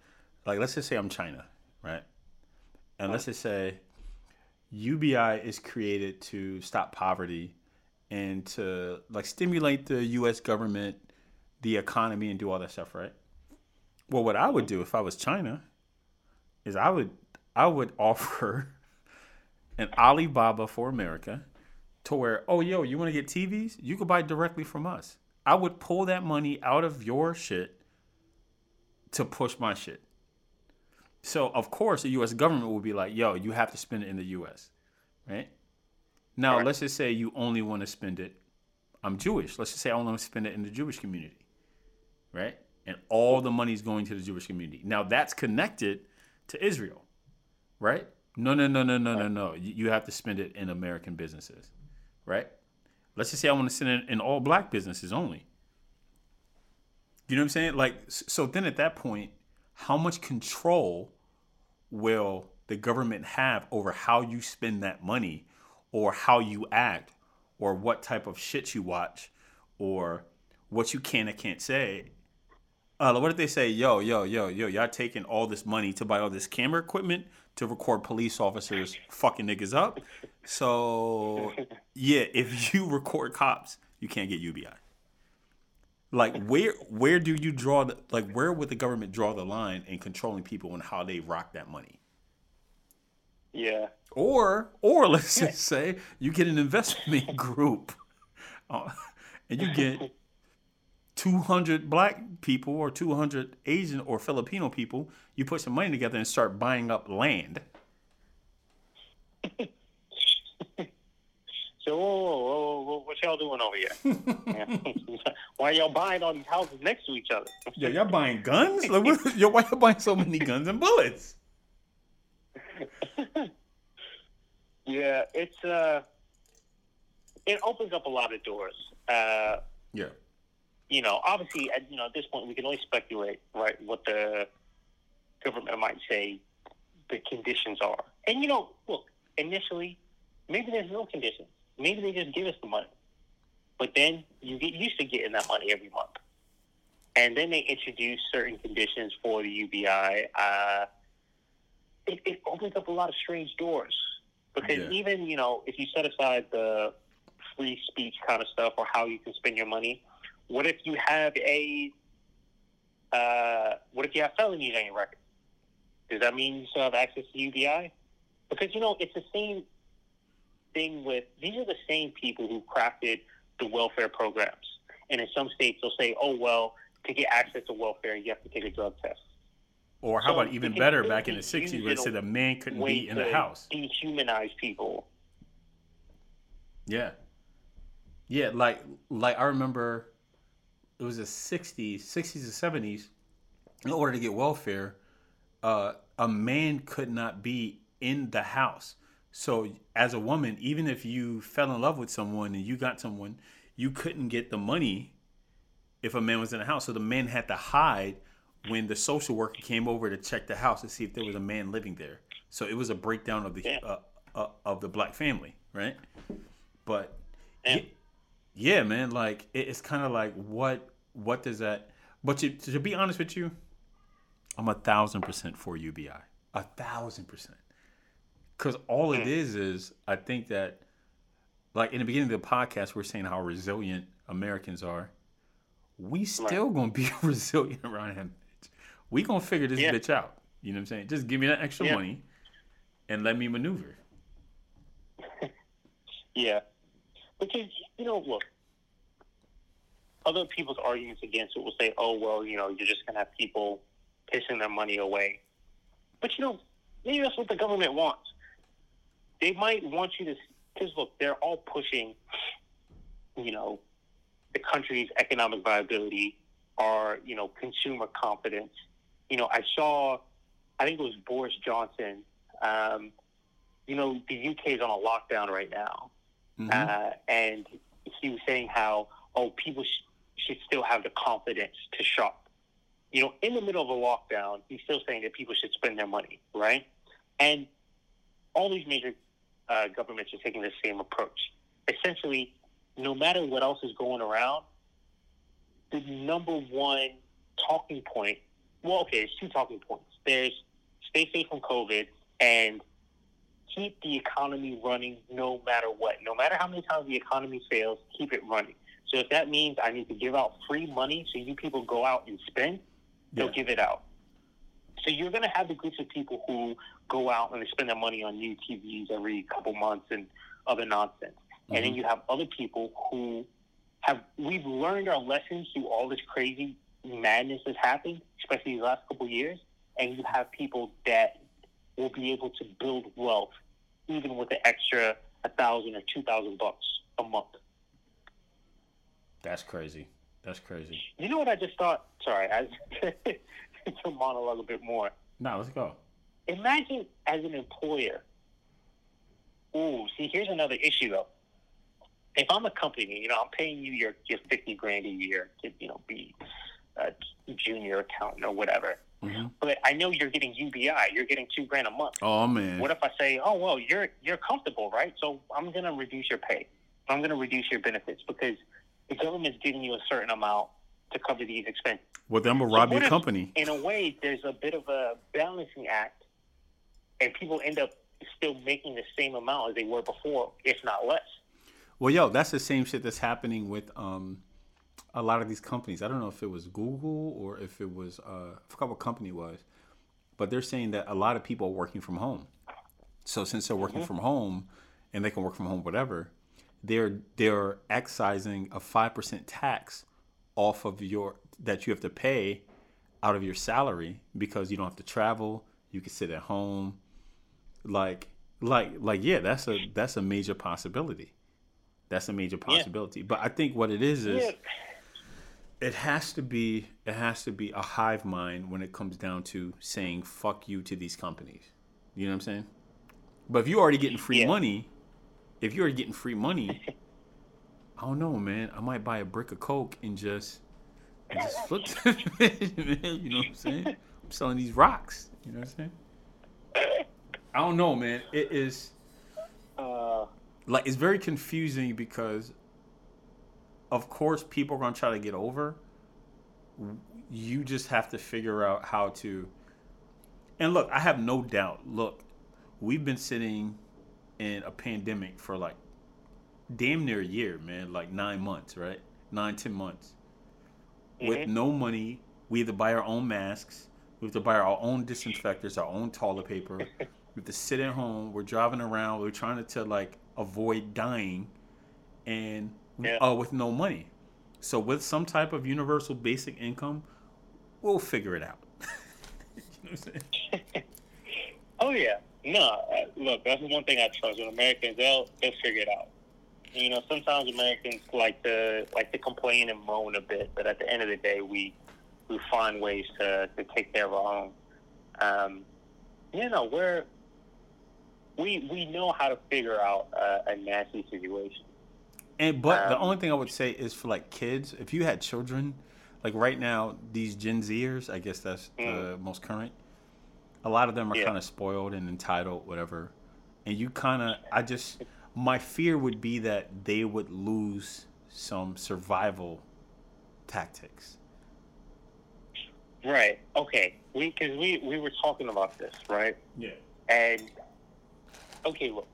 [SPEAKER 2] like, let's just say I'm China, right? And let's just say UBI is created to stop poverty and to like stimulate the U.S. government, the economy, and do all that stuff, right? Well, what I would mm-hmm. do if I was China is I would I would [LAUGHS] offer an Alibaba for America to where, oh, yo, you want to get TVs? You could buy directly from us. I would pull that money out of your shit to push my shit. So, of course, the US government will be like, yo, you have to spend it in the US, right? Now,
[SPEAKER 1] Right.
[SPEAKER 2] let's just say you only want to spend it. I'm Jewish. Let's just say I only want to spend it in the Jewish community, right? And all the money is going to the Jewish community. Now, that's connected to Israel, right? No, no, no, no, no, no, no. You, have to spend it in American businesses, right? Let's just say I want to send it in all black businesses only. You know what I'm saying? Like, so then at that point, how much control will the government have over how you spend that money or how you act or what type of shit you watch or what you can and can't say? Uh, what if they say, yo, yo, yo, yo, y'all taking all this money to buy all this camera equipment to record police officers fucking niggas up? So, [LAUGHS] yeah, if you record cops, you can't get UBI. Like, where where do you draw the like where would the government draw the line in controlling people and how they rock that money?
[SPEAKER 1] Yeah.
[SPEAKER 2] Or or let's [LAUGHS] just say you get an investment group, uh, and you get [LAUGHS] 200 black people or 200 Asian or Filipino people, you put some money together and start buying up land. [LAUGHS]
[SPEAKER 1] So, whoa, whoa, whoa, whoa, what y'all doing over here? [LAUGHS] Why y'all buying all these houses next to each other?
[SPEAKER 2] yeah, y'all buying guns? Like, what, [LAUGHS] yo, why y'all buying so many guns and bullets?
[SPEAKER 1] Yeah, it's uh, it opens up a lot of doors. Uh,
[SPEAKER 2] Yeah.
[SPEAKER 1] You know, obviously, at you know, at this point, we can only speculate, right, what the government might say the conditions are. And you know, look, initially, maybe there's no conditions. Maybe they just give us the money. But then you get used to getting that money every month. And then they introduce certain conditions for the UBI. Uh, it, it opens up a lot of strange doors. Because
[SPEAKER 2] Yeah.
[SPEAKER 1] even, you know, if you set aside the free speech kind of stuff or how you can spend your money, what if you have a, uh, what if you have felonies on your record? Does that mean you still have access to UBI? Because, you know, it's the same thing with, these are the same people who crafted the welfare programs. And in some states, they'll say, oh, well, to get access to welfare, you have to take a drug test.
[SPEAKER 2] Or how
[SPEAKER 1] So
[SPEAKER 2] about even better back in the '60s,
[SPEAKER 1] used
[SPEAKER 2] where it said a man couldn't be in the house.
[SPEAKER 1] Dehumanize people.
[SPEAKER 2] Yeah. Yeah, like like I remember it was the 60s, 60s and 70s. In order to get welfare, uh, a man could not be in the house. So as a woman, even if you fell in love with someone and you got someone, you couldn't get the money if a man was in the house. So the man had to hide when the social worker came over to check the house to see if there was a man living there. So it was a breakdown of the uh, uh, of the black family, right? But
[SPEAKER 1] Yeah.
[SPEAKER 2] yeah, yeah man, like it, it's kind of like what what does that? But to, to be honest with you, I'm a thousand percent for UBI, a thousand percent. Because all it mm. is is I think that, like in the beginning of the podcast, we're saying how resilient Americans are. We still gonna be [LAUGHS] resilient around him. We gonna figure this
[SPEAKER 1] Yeah.
[SPEAKER 2] bitch out. You know what I'm saying? Just give me that extra
[SPEAKER 1] Yeah.
[SPEAKER 2] money, and let me maneuver. [LAUGHS]
[SPEAKER 1] Yeah. Because, you know, look, other people's arguments against it will say, oh, well, you know, you're just going to have people pissing their money away. But, you know, maybe that's what the government wants. They might want you to, because, look, they're all pushing, you know, the country's economic viability or, you know, consumer confidence. You know, I saw, I think it was Boris Johnson. Um, you know, the UK is on a lockdown right now.
[SPEAKER 2] Mhm.
[SPEAKER 1] Uh, and he was saying how, oh, people sh- should still have the confidence to shop. You know, in the middle of a lockdown, he's still saying that people should spend their money, right? And all these major uh, governments are taking the same approach. Essentially, no matter what else is going around, the number one talking point, well, okay, there's two talking points. There's stay safe from COVID and keep the economy running no matter what. No matter how many times the economy fails, keep it running. So if that means I need to give out free money so you people go out and spend, they'll give it out. So you're going to have the groups of people who go out and they spend their money on new TVs every couple months and other nonsense. And then
[SPEAKER 2] Mhm.
[SPEAKER 1] you have other people who have, we've learned our lessons through all this crazy madness that's happened, especially the last couple of years. And you have people that will be able to build wealth even with an extra a thousand or two thousand bucks a month.
[SPEAKER 2] That's crazy. That's crazy.
[SPEAKER 1] You know what I just thought? Sorry, I [LAUGHS] to monologue a bit more.
[SPEAKER 2] Now let's go.
[SPEAKER 1] Imagine as an employer. Ooh, see, here's another issue though. If I'm a company, you know, I'm paying you your your fifty grand a year to you know be a junior accountant or whatever.
[SPEAKER 2] hmm
[SPEAKER 1] But I know you're getting UBI. You're getting two grand a month.
[SPEAKER 2] Oh man.
[SPEAKER 1] What if I say, oh well, you're you're comfortable, right? So I'm going to reduce your pay. I'm going to reduce your benefits because the government's giving you a certain amount to cover these expenses.
[SPEAKER 2] Well, then I'm gonna rob
[SPEAKER 1] what
[SPEAKER 2] your company.
[SPEAKER 1] In a way, there's a bit of a balancing act, and people end up still making the same amount as they were before, if not less.
[SPEAKER 2] Well, yo, that's the same shit that's happening with um, a lot of these companies. I don't know if it was Google or if it was uh, I forgot what company it was, but they're saying that a lot of people are working from home. So since they're working from home, and they can work from home whatever, they're they're excising a five percent tax off of your that you have to pay out of your salary because you don't have to travel. You can sit at home. Like like like yeah, that's a that's a major possibility. That's a major possibility. But I think what it is is
[SPEAKER 1] Yeah.
[SPEAKER 2] it has to be it has to be a hive mind when it comes down to saying fuck you to these companies. You know what I'm saying? But if you're already getting free
[SPEAKER 1] Yeah.
[SPEAKER 2] money, if you're getting free money, I don't know, man. I might buy a brick of coke and just and just flip [LAUGHS] it, man. You know what I'm saying? I'm selling these rocks. You know what I'm saying? I don't know, man. It is
[SPEAKER 1] Uh,
[SPEAKER 2] like it's very confusing because of course people are to try to get over you just have to figure out how to and look i have no doubt look we've been sitting in a pandemic for like damn near a year man. Like nine months right? Nine ten months. With
[SPEAKER 1] Mhm.
[SPEAKER 2] no money we have to buy our own masks. We have to buy our own disinfectants our own toilet paper. [LAUGHS] We have to sit at home. We're driving around. We're trying to, like avoid dying. And
[SPEAKER 1] Yeah.
[SPEAKER 2] uh, with no money. So with some type of universal basic income we'll figure it out. [LAUGHS] You know what i'm saying? [LAUGHS]
[SPEAKER 1] Oh yeah, no. Look, that's the one thing I trust. With Americans, they'll they'll figure it out. You know, sometimes Americans like to like to complain and moan a bit, but at the end of the day, we we find ways to, to take care of our own. Um, you know, we're we we know how to figure out uh, a nasty situation.
[SPEAKER 2] And but the
[SPEAKER 1] Um,
[SPEAKER 2] only thing I would say is for like kids, if you had children, like right now, these Gen Zers, I guess that's the most current. A lot of them are.
[SPEAKER 1] Yeah.
[SPEAKER 2] kind of spoiled and entitled, whatever. And you kind of, I just, my fear would be that they would lose some survival tactics.
[SPEAKER 1] Right. Okay. We because we we were talking about this, right?
[SPEAKER 2] Yeah.
[SPEAKER 1] And okay, look,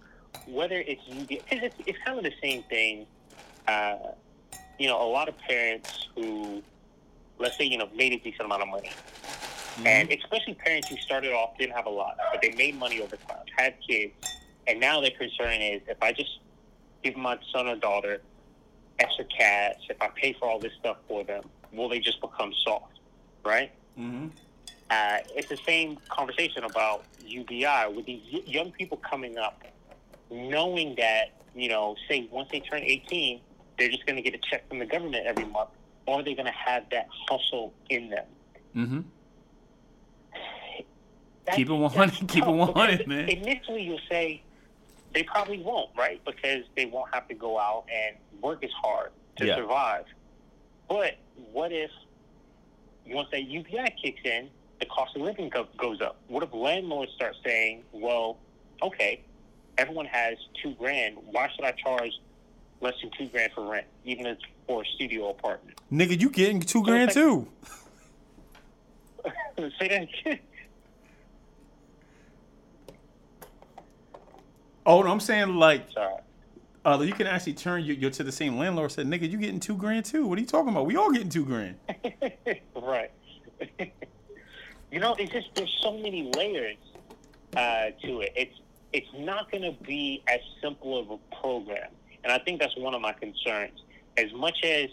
[SPEAKER 1] whether it's you, because it's, it's kind of the same thing. Uh, you know, a lot of parents who, let's say, you know, made a decent amount of money, and especially parents who started off didn't have a lot, but they made money over time, had kids, and now their concern is if I just give my son or daughter extra cash, if I pay for all this stuff for them, will they just become soft, right?
[SPEAKER 2] Mm-hmm.
[SPEAKER 1] uh, it's the same conversation about UBI with these young people coming up, knowing that you know, say once they turn 18, they're just going to get a check from the government every month, or they're going to have that hustle in them.
[SPEAKER 2] Mm-hmm.
[SPEAKER 1] That's-
[SPEAKER 2] Keep it 100,
[SPEAKER 1] that's [LAUGHS]
[SPEAKER 2] keep it
[SPEAKER 1] tough,
[SPEAKER 2] 100,
[SPEAKER 1] because
[SPEAKER 2] man.
[SPEAKER 1] Initially, you'll say they probably won't, right? Because they won't have to go out and work as hard to
[SPEAKER 2] Yeah.
[SPEAKER 1] survive. But what if once that UBI kicks in, the cost of living go- goes up? What if landlords start saying, "Well, okay, everyone has two grand. Why should I charge less than two grand for rent, even if it's for a studio apartment?"
[SPEAKER 2] Nigga, you getting two grand
[SPEAKER 1] like-
[SPEAKER 2] too. [LAUGHS]
[SPEAKER 1] Say that again.
[SPEAKER 2] Oh, no, I'm saying like
[SPEAKER 1] Sorry.
[SPEAKER 2] Uh, you can actually turn you, to the same landlord. Said, "Nigga, you getting two grand too? What are you talking about? We all getting two grand." [LAUGHS]
[SPEAKER 1] right. [LAUGHS] you know, it's just there's so many layers uh, to it. It's it's not going to be as simple of a program, and I think that's one of my concerns. As much as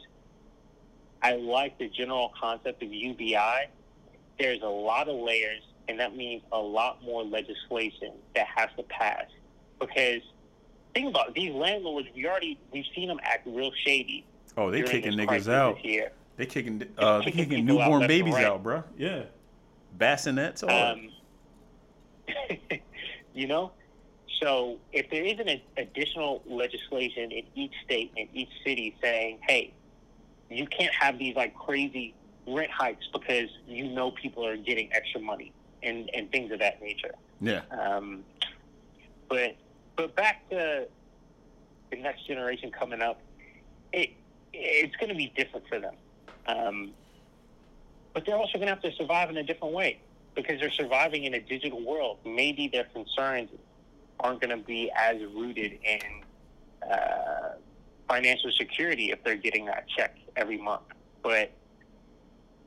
[SPEAKER 1] I like the general concept of UBI, there's a lot of layers, and that means a lot more legislation that has to pass. Because think about it, these landlords. We already we've seen them act real shady.
[SPEAKER 2] Oh, they kicking niggas out. They kicking uh, they
[SPEAKER 1] kicking
[SPEAKER 2] kicking
[SPEAKER 1] people out
[SPEAKER 2] newborn babies
[SPEAKER 1] right.
[SPEAKER 2] out, bro. Yeah, bassinets. All
[SPEAKER 1] Um, [LAUGHS] you know, so if there isn't a, additional legislation in each state and each city saying, "Hey, you can't have these like crazy rent hikes because you know people are getting extra money and and things of that nature."
[SPEAKER 2] yeah,
[SPEAKER 1] Um, but but back to the next generation coming up, it it's going to be different for them. Um, but they're also going to have to survive in a different way because they're surviving in a digital world. Maybe their concerns aren't going to be as rooted in uh, financial security if they're getting that check every month. But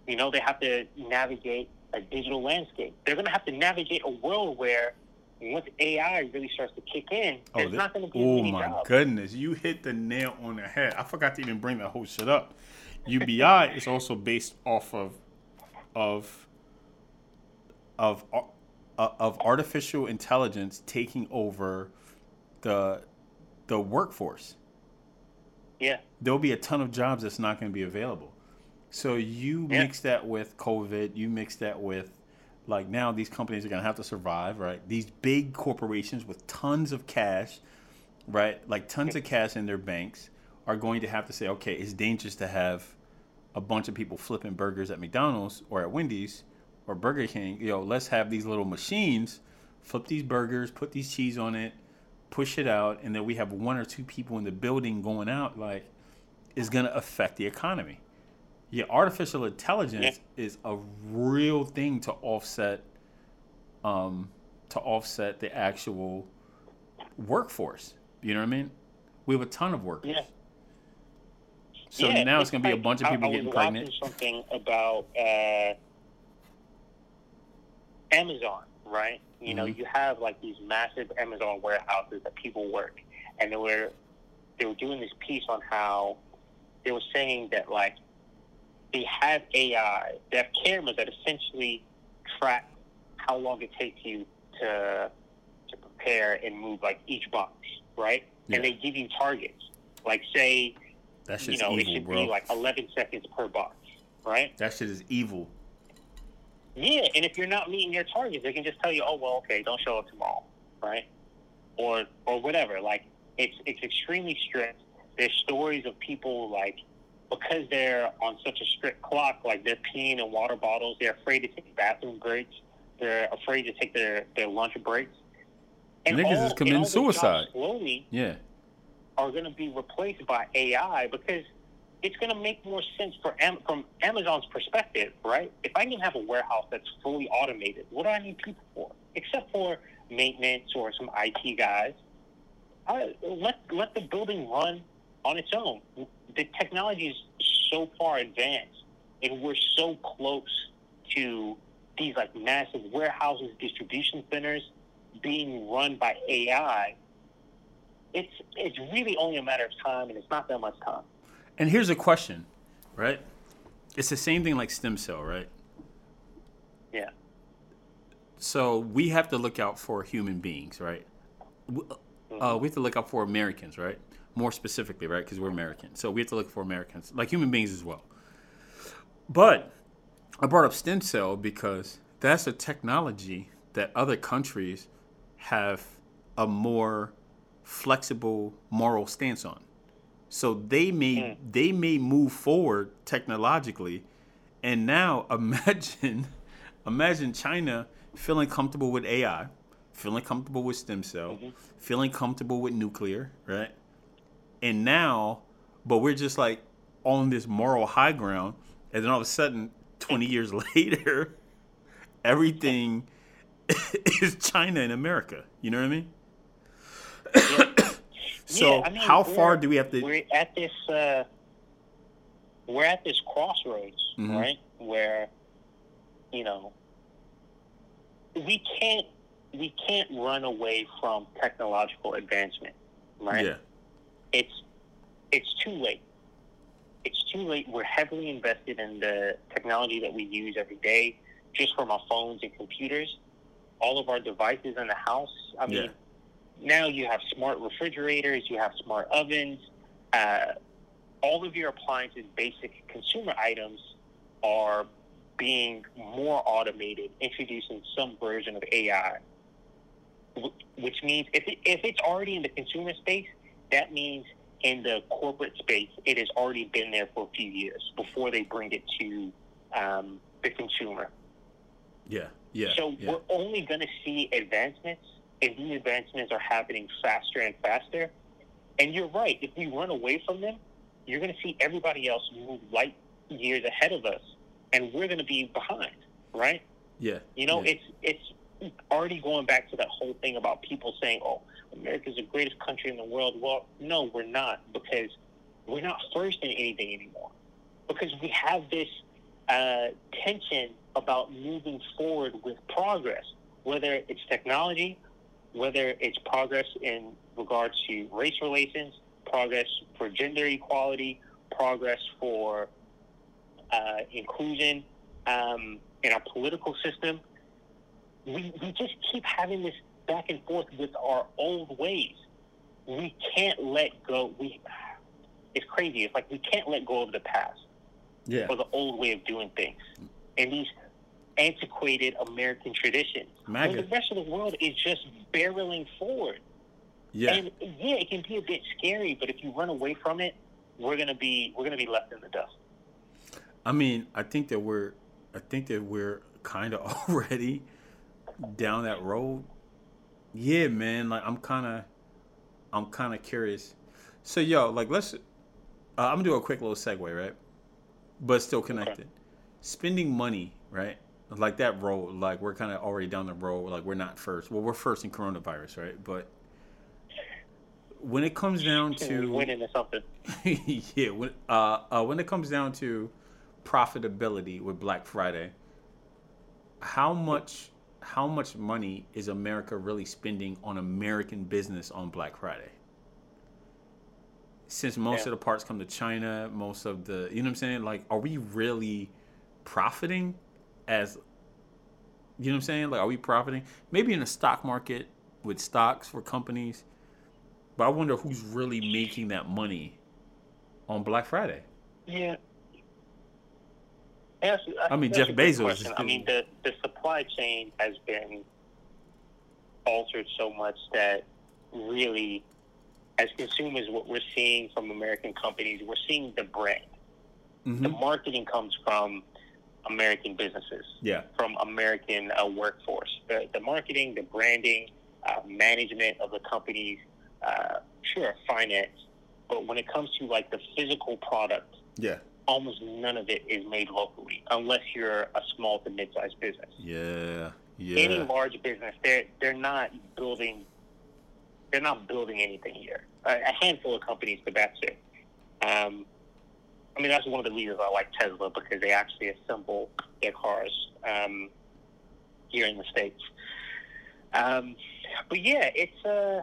[SPEAKER 1] you know, they have to navigate a digital landscape. They're going to have to navigate a world where once AI really starts to kick in,
[SPEAKER 2] Oh,
[SPEAKER 1] there's
[SPEAKER 2] thi-
[SPEAKER 1] not going to be
[SPEAKER 2] oh
[SPEAKER 1] many
[SPEAKER 2] my goodness, you hit the nail on the head. I forgot to even bring that whole shit up. UBI is also based off of of of uh, of artificial intelligence taking over the the workforce.
[SPEAKER 1] Yeah,
[SPEAKER 2] there'll be a ton of jobs that's not going to be available. So you
[SPEAKER 1] Yeah.
[SPEAKER 2] mix that with COVID, you mix that with like now these companies are going to have to survive, right? These big corporations with tons of cash, right? Like tons of cash in their banks are going to have to say, okay, it's dangerous to have a bunch of people flipping burgers at McDonald's or at Wendy's or Burger King. You know, let's have these little machines flip these burgers, put these cheese on it, push it out, and then we have one or two people in the building going out, like, is going to affect the economy. Yeah, artificial intelligence yeah. is a real thing to offset, um, to offset the actual workforce. You know what I mean? We have a ton of workers.
[SPEAKER 1] Yeah.
[SPEAKER 2] So yeah, now it's, it's going to be a bunch of people
[SPEAKER 1] I, I
[SPEAKER 2] getting pregnant.
[SPEAKER 1] Something about uh, Amazon, right? You mm-hmm. know, you have like these massive Amazon warehouses that people work, and they were they were doing this piece on how they were saying that like they have AI, they have cameras that essentially track how long it takes you to to prepare and move like each box, right? Yeah. And they give you targets, like say, you know, evil, it should bro. be like 11 seconds per box, right?
[SPEAKER 2] That shit is evil.
[SPEAKER 1] Yeah, and if you're not meeting your targets, they can just tell you, "Oh, well, okay, don't show up tomorrow," right? Or or whatever. Like it's it's extremely strict. There's stories of people like because they're on such a strict clock, like they're peeing in water bottles. They're afraid to take bathroom breaks. They're afraid to take their their lunch breaks.
[SPEAKER 2] And niggas all, is committing suicide.
[SPEAKER 1] Slowly,
[SPEAKER 2] yeah,
[SPEAKER 1] are going to be replaced by AI because it's going to make more sense for from Amazon's perspective, right? If I can have a warehouse that's fully automated, what do I need people for? Except for maintenance or some IT guys. I, let let the building run on its own. The technology is so far advanced, and we're so close to these like massive warehouses, distribution centers being run by AI. It's it's really only a matter of time, and it's not that much time.
[SPEAKER 2] And here's a question, right? It's the same thing like stem cell, right?
[SPEAKER 1] Yeah.
[SPEAKER 2] So we have to look out for human beings, right? Uh, we have to look out for Americans, right? More specifically, right? Because we're American. So we have to look for Americans, like human beings as well. But I brought up stem cell because that's a technology that other countries have a more flexible moral stance on. So they may mm. they may move forward technologically, and now [LAUGHS] imagine imagine China feeling comfortable with AI, feeling comfortable with stem cell, mm-hmm. feeling comfortable with nuclear, right? And now, but we're just like on this moral high ground, and then all of a sudden, twenty years [LAUGHS] later, everything [LAUGHS] is China and America. You know what I mean? Yeah. So yeah, I mean, how far do we have to?
[SPEAKER 1] We're at this. Uh, we're at this crossroads, mm-hmm. right? Where, you know, we can't we can't run away from technological advancement, right?
[SPEAKER 2] Yeah.
[SPEAKER 1] It's it's too late. It's too late. We're heavily invested in the technology that we use every day, just from our phones and computers. All of our devices in the house. I mean, yeah now you have smart refrigerators, you have smart ovens. Uh, all of your appliances, basic consumer items, are being more automated, introducing some version of AI. Which means if, it, if it's already in the consumer space, that means in the corporate space, it has already been there for a few years before they bring it to um, the consumer.
[SPEAKER 2] Yeah, yeah.
[SPEAKER 1] So
[SPEAKER 2] yeah.
[SPEAKER 1] we're only going to see advancements and these advancements are happening faster and faster. And you're right. If we run away from them, you're going to see everybody else move light years ahead of us, and we're going to be behind. Right?
[SPEAKER 2] Yeah.
[SPEAKER 1] You know,
[SPEAKER 2] yeah.
[SPEAKER 1] it's it's already going back to that whole thing about people saying, "Oh, America's the greatest country in the world." Well, no, we're not because we're not first in anything anymore. Because we have this uh, tension about moving forward with progress, whether it's technology, whether it's progress in regards to race relations, progress for gender equality, progress for uh, inclusion um, in our political system. We, we just keep having this back and forth with our old ways. We can't let go. We it's crazy. It's like we can't let go of the past
[SPEAKER 2] yeah.
[SPEAKER 1] or the old way of doing things. And these antiquated American traditions.
[SPEAKER 2] When
[SPEAKER 1] the rest of the world is just barreling forward.
[SPEAKER 2] Yeah.
[SPEAKER 1] And yeah, it can be a bit scary, but if you run away from it, we're gonna be we're gonna be left in the dust.
[SPEAKER 2] I mean, I think that we're I think that we're kind of [LAUGHS] already down that road. Yeah, man. Like I'm kind of I'm kind of curious. So yo, like let's. Uh, I'm gonna do a quick little segue, right? But still connected. Okay. Spending money, right? Like that road, like we're kind of already down the road. Like we're not first. Well, we're first in coronavirus, right? But when it comes down to
[SPEAKER 1] winning or something. [LAUGHS]
[SPEAKER 2] yeah, when uh, uh, when it comes down to profitability with Black Friday, how much how much money is America really spending on American business on Black Friday? Since most yeah. of the parts come to China, most of the you know what I'm saying? Like, are we really profiting as you know what I'm saying? Like, are we profiting? Maybe in the stock market with stocks for companies but I wonder who's really making that money on Black Friday.
[SPEAKER 1] Yeah.
[SPEAKER 2] I mean, Jeff Bezos.
[SPEAKER 1] I mean, the, the supply chain has been altered so much that really, as consumers, what we're seeing from American companies, we're seeing the brand. Mm-hmm. The marketing comes from American businesses.
[SPEAKER 2] Yeah.
[SPEAKER 1] From American uh, workforce. The, the marketing, the branding, uh, management of the companies uh, sure, finance, but when it comes to like the physical product,
[SPEAKER 2] yeah,
[SPEAKER 1] almost none of it is made locally unless you're a small to mid-sized business.
[SPEAKER 2] Yeah, yeah.
[SPEAKER 1] Any large business, they're they're not building. They're not building anything here. A, a handful of companies, but that's it. Um, I mean, that's one of the reasons I like Tesla because they actually assemble their cars um, here in the states. Um, but yeah, it's uh,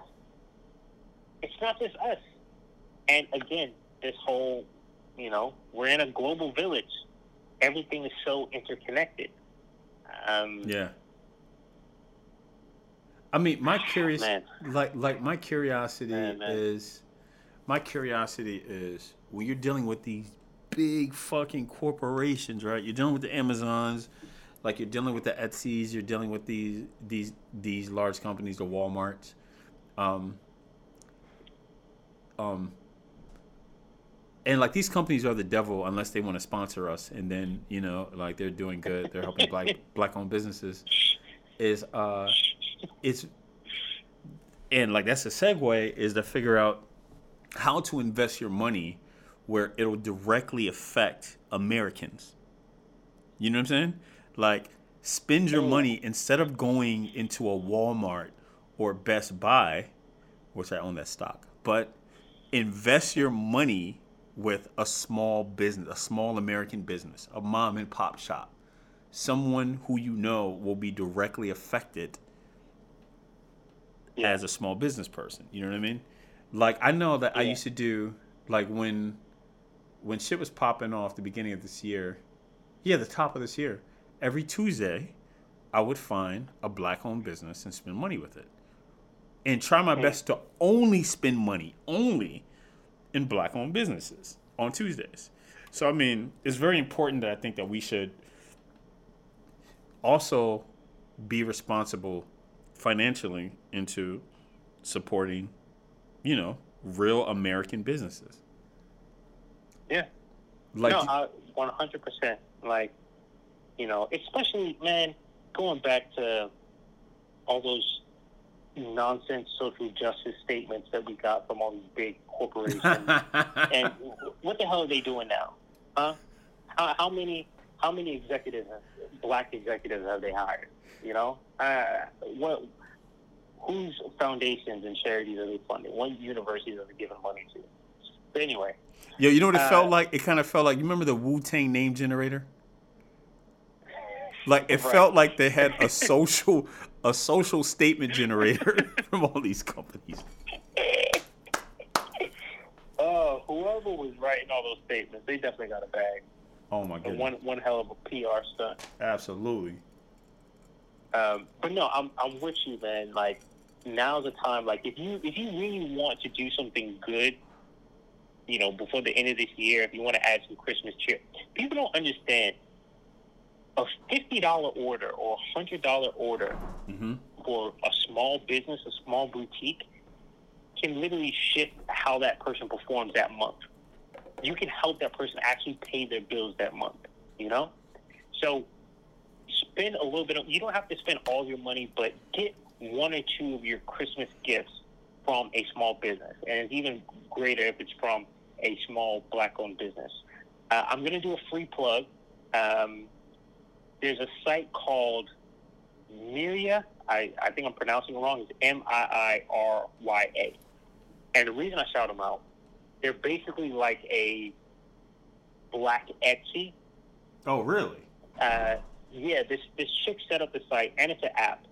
[SPEAKER 1] it's not just us. And again, this whole, you know, we're in a global village. Everything is so interconnected. Um,
[SPEAKER 2] yeah. I mean, my [SIGHS] curious, like, like my curiosity man, man. is, my curiosity is when you're dealing with these big fucking corporations, right? You're dealing with the Amazons, like you're dealing with the Etsy's, you're dealing with these these these large companies, the WalMarts. Um, um and like these companies are the devil unless they want to sponsor us and then you know like they're doing good. They're helping black [LAUGHS] black owned businesses. Is uh it's and like that's a segue is to figure out how to invest your money where it'll directly affect americans. You know what i'm saying? Like spend your money instead of going into a walmart or best buy which i own that stock but invest your money with a small business, a small American business, a mom and pop shop, someone who you know will be directly affected yeah. as a small business person. You know what I mean? Like I know that yeah. I used to do like when when shit was popping off the beginning of this year, yeah, the top of this year, every Tuesday, I would find a black owned business and spend money with it and try my best to only spend money only in black owned businesses on Tuesdays. So I mean, it's very important that I think that we should also be responsible financially into supporting, you know, real American businesses.
[SPEAKER 1] Yeah. Like no, one hundred percent. Like, you know, especially man, going back to all those nonsense social justice statements that we got from all these big [LAUGHS] corporations. and what the hell are they doing now? Huh? How, how many how many executives, black executives, have they hired? You know, uh, what whose foundations and charities are they funding? What universities are they giving money to? But anyway.
[SPEAKER 2] Yo, you know what it uh, felt like? It kind of felt like you remember the Wu Tang name generator. Like it [LAUGHS] right. felt like they had a social a social statement generator [LAUGHS] from all these companies.
[SPEAKER 1] Uh, whoever was writing all those statements, they definitely got a bag.
[SPEAKER 2] Oh my god!
[SPEAKER 1] One one hell of a PR stunt.
[SPEAKER 2] Absolutely.
[SPEAKER 1] Um, but no, I'm I'm with you, man. Like now's the time. Like if you if you really want to do something good, you know, before the end of this year, if you want to add some Christmas cheer, people don't understand a fifty dollar order or a hundred dollar order mm-hmm. for a small business, a small boutique, can literally shift how that person performs that month. You can help that person actually pay their bills that month. You know, so spend a little bit. Of, you don't have to spend all your money, but get one or two of your Christmas gifts from a small business, and it's even greater if it's from a small black-owned business. Uh, I'm going to do a free plug. Um, there's a site called Miirya. I, I think I'm pronouncing it wrong. It's M I I R Y A. And the reason I shout them out, they're basically like a black Etsy.
[SPEAKER 2] Oh, really?
[SPEAKER 1] Uh, yeah, this this chick set up the site, and it's an app.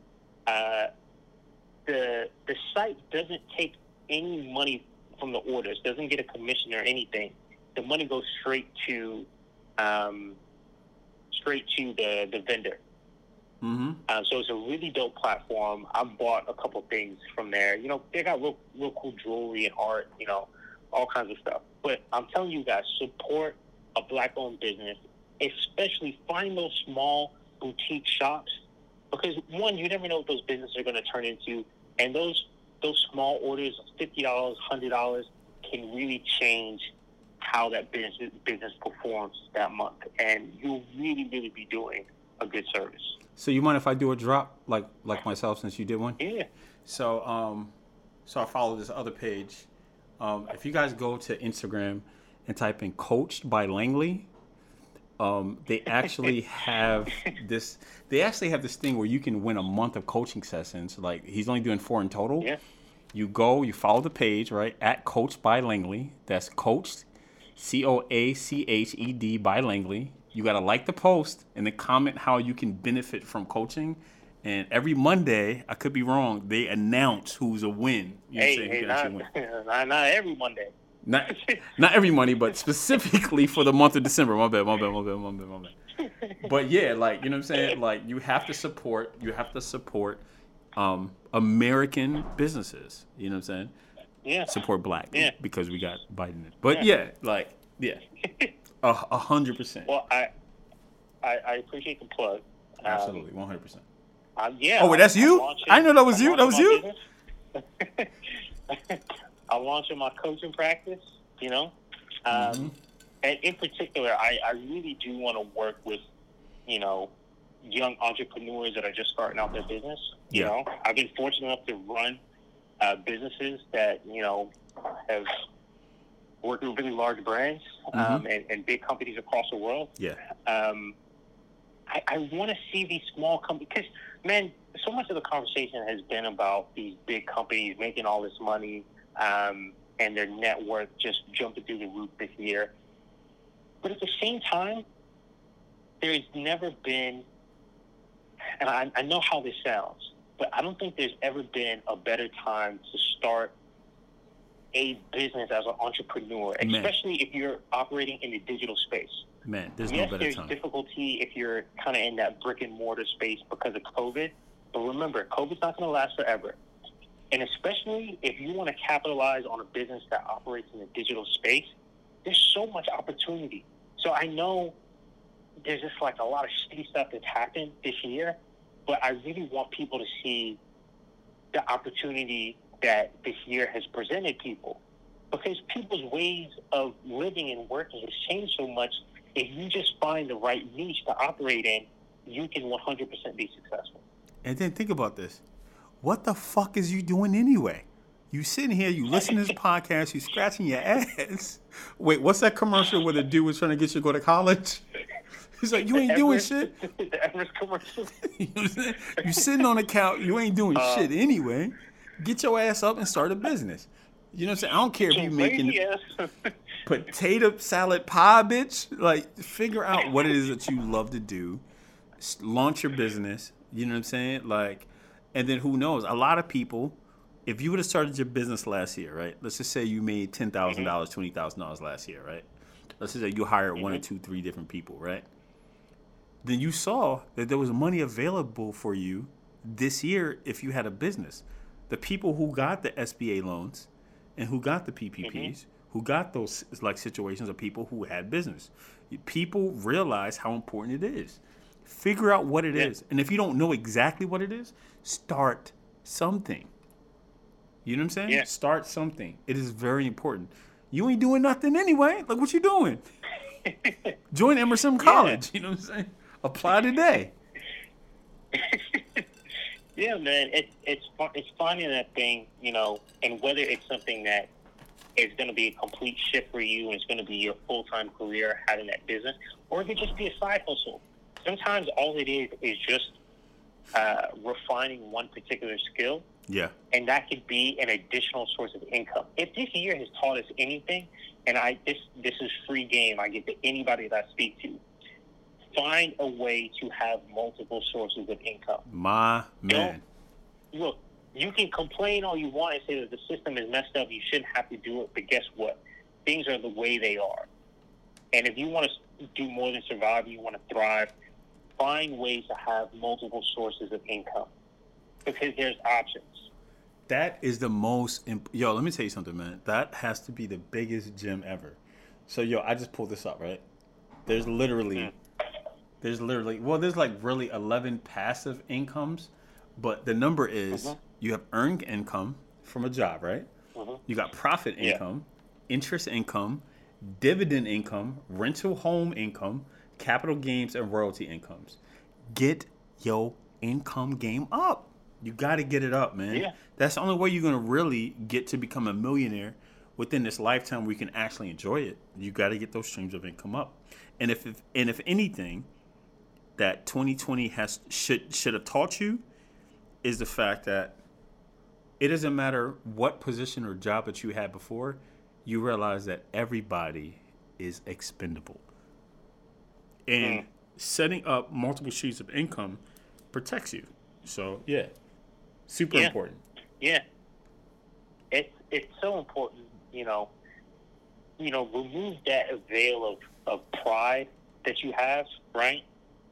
[SPEAKER 1] Uh, the the site doesn't take any money from the orders, doesn't get a commission or anything. The money goes straight to um, straight to the the vendor.
[SPEAKER 2] Mm-hmm.
[SPEAKER 1] Uh, so it's a really dope platform. I bought a couple things from there. You know, they got real, real cool jewelry and art. You know, all kinds of stuff. But I'm telling you guys, support a black-owned business, especially find those small boutique shops because one, you never know what those businesses are going to turn into, and those those small orders of fifty dollars, hundred dollars, can really change how that business business performs that month, and you'll really, really be doing a good service.
[SPEAKER 2] So you mind if I do a drop like like myself since you did one?
[SPEAKER 1] Yeah.
[SPEAKER 2] So um, so I follow this other page. Um, if you guys go to Instagram and type in "coached by Langley," um, they actually [LAUGHS] have this. They actually have this thing where you can win a month of coaching sessions. Like he's only doing four in total.
[SPEAKER 1] Yeah.
[SPEAKER 2] You go, you follow the page, right? At Coached by Langley. That's coached, C O A C H E D by Langley. You got to like the post and then comment how you can benefit from coaching. And every Monday, I could be wrong, they announce who's a win. You
[SPEAKER 1] Hey,
[SPEAKER 2] what I'm saying?
[SPEAKER 1] hey, not,
[SPEAKER 2] win. [LAUGHS]
[SPEAKER 1] not, not every Monday.
[SPEAKER 2] Not, [LAUGHS] not every Monday, but specifically for the month of December. My bad, my bad, my bad, my bad, my bad. But yeah, like you know what I'm saying. Like you have to support. You have to support um, American businesses. You know what I'm saying.
[SPEAKER 1] Yeah.
[SPEAKER 2] Support black
[SPEAKER 1] Yeah.
[SPEAKER 2] because we got Biden. But yeah, like yeah, [LAUGHS] a hundred percent.
[SPEAKER 1] Well, I, I I appreciate the plug. Um,
[SPEAKER 2] Absolutely, one hundred percent.
[SPEAKER 1] Uh, yeah.
[SPEAKER 2] Oh, wait, that's
[SPEAKER 1] I'm
[SPEAKER 2] you?
[SPEAKER 1] launching-
[SPEAKER 2] I know that was
[SPEAKER 1] I'm
[SPEAKER 2] you. That was
[SPEAKER 1] you. [LAUGHS] I'm launching my coaching practice. You know, um,
[SPEAKER 2] Mhm.
[SPEAKER 1] and in particular, I, I really do want to work with, you know, young entrepreneurs that are just starting out their business. You
[SPEAKER 2] Yeah.
[SPEAKER 1] know, I've been fortunate enough to run uh, businesses that you know have worked with really large brands um, and, and big companies across the world.
[SPEAKER 2] Yeah,
[SPEAKER 1] um, I, I want to see these small companies because, man, so much of the conversation has been about these big companies making all this money um, and their net worth just jumping through the roof this year. But at the same time, there's never been, and I, I know how this sounds, but I don't think there's ever been a better time to start a business as an entrepreneur,
[SPEAKER 2] Man.
[SPEAKER 1] especially if you're operating in the digital space
[SPEAKER 2] man, there's
[SPEAKER 1] yes,
[SPEAKER 2] no better
[SPEAKER 1] there's
[SPEAKER 2] time.
[SPEAKER 1] difficulty if you're kind of in that brick and mortar space because of COVID. But remember, COVID's not going to last forever. And especially if you want to capitalize on a business that operates in the digital space, there's so much opportunity. So I know there's just like a lot of shitty stuff that's happened this year, but I really want people to see the opportunity that this year has presented people. Because people's ways of living and working has changed so much if you just find the right niche to operate in, you can 100% be successful.
[SPEAKER 2] And then think about this. What the fuck is you doing anyway? You sitting here, you listen to this [LAUGHS] podcast, you scratching your ass. Wait, what's that commercial where the dude was trying to get you to go to college? He's like, you ain't doing
[SPEAKER 1] Everest-
[SPEAKER 2] shit. [LAUGHS]
[SPEAKER 1] the Everest commercial. [LAUGHS]
[SPEAKER 2] You know what I'm saying? You sitting on the couch, you ain't doing
[SPEAKER 1] Uh,
[SPEAKER 2] shit anyway. Get your ass up and start a business. You know what I'm saying? I don't care if you're making [LAUGHS] potato salad pie, bitch. Like, figure out what it is that you love to do. Launch your business. You know what I'm saying? Like, and then who knows? A lot of people, if you would have started your business last year, right? Let's just say you made ten thousand dollars, twenty thousand dollars last year, right? Let's just say you hired one or two, three different people, right? Then you saw that there was money available for you this year if you had a business. The people who got the SBA loans and who got the PPPs, mm-hmm. who got those like situations of people who had business. People realize how important it is. Figure out what it is,
[SPEAKER 1] Yeah.
[SPEAKER 2] and if you don't know exactly what it is, start something. You know what I'm saying?
[SPEAKER 1] Yeah.
[SPEAKER 2] Start something. It is very important. You ain't doing nothing anyway. Like what you doing? [LAUGHS] Join Emerson College. You know what I'm saying? Apply today. [LAUGHS]
[SPEAKER 1] Yeah, man. It's it's it's finding that thing, you know, and whether it's something that is going to be a complete shift for you and it's going to be your full time career having that business, or it could just be a side hustle. Sometimes all it is is just uh, refining one particular skill,
[SPEAKER 2] Yeah.
[SPEAKER 1] and that could be an additional source of income. If this year has taught us anything, and I this this is free game, I give to anybody that I speak to. Find a way to have multiple sources of income
[SPEAKER 2] My man.
[SPEAKER 1] look, you can complain all you want and say that the system is messed up. You shouldn't have to do it, but guess what? Things are the way they are. And if you want to do more than survive, you want to thrive. Find ways to have multiple sources of income because there's options.
[SPEAKER 2] That is the most imp- yo. Let me tell you something, man. That has to be the biggest gym ever. So yo, I just pulled this up, right? There's literally, mm-hmm. There's literally, well, there's like really eleven passive incomes, but the number is
[SPEAKER 1] Mhm.
[SPEAKER 2] you have earned income from a job, right?
[SPEAKER 1] Mhm.
[SPEAKER 2] You got profit
[SPEAKER 1] Yeah.
[SPEAKER 2] income, interest income, dividend income, rental home income, capital gains, and royalty incomes. Get your income game up. You got to get it up, man.
[SPEAKER 1] Yeah.
[SPEAKER 2] That's the only way you're going to really get to become a millionaire within this lifetime where you can actually enjoy it. You got to get those streams of income up. And if, if and if anything that 2020 has should should have taught you is the fact that it doesn't matter what position or job that you had before, you realize that everybody is expendable. And
[SPEAKER 1] Mm.
[SPEAKER 2] setting up multiple streams of income protects you. So, yeah, super
[SPEAKER 1] Yeah.
[SPEAKER 2] important.
[SPEAKER 1] Yeah. It's it's so important, you know. You know, remove that veil of, of pride that you have, right?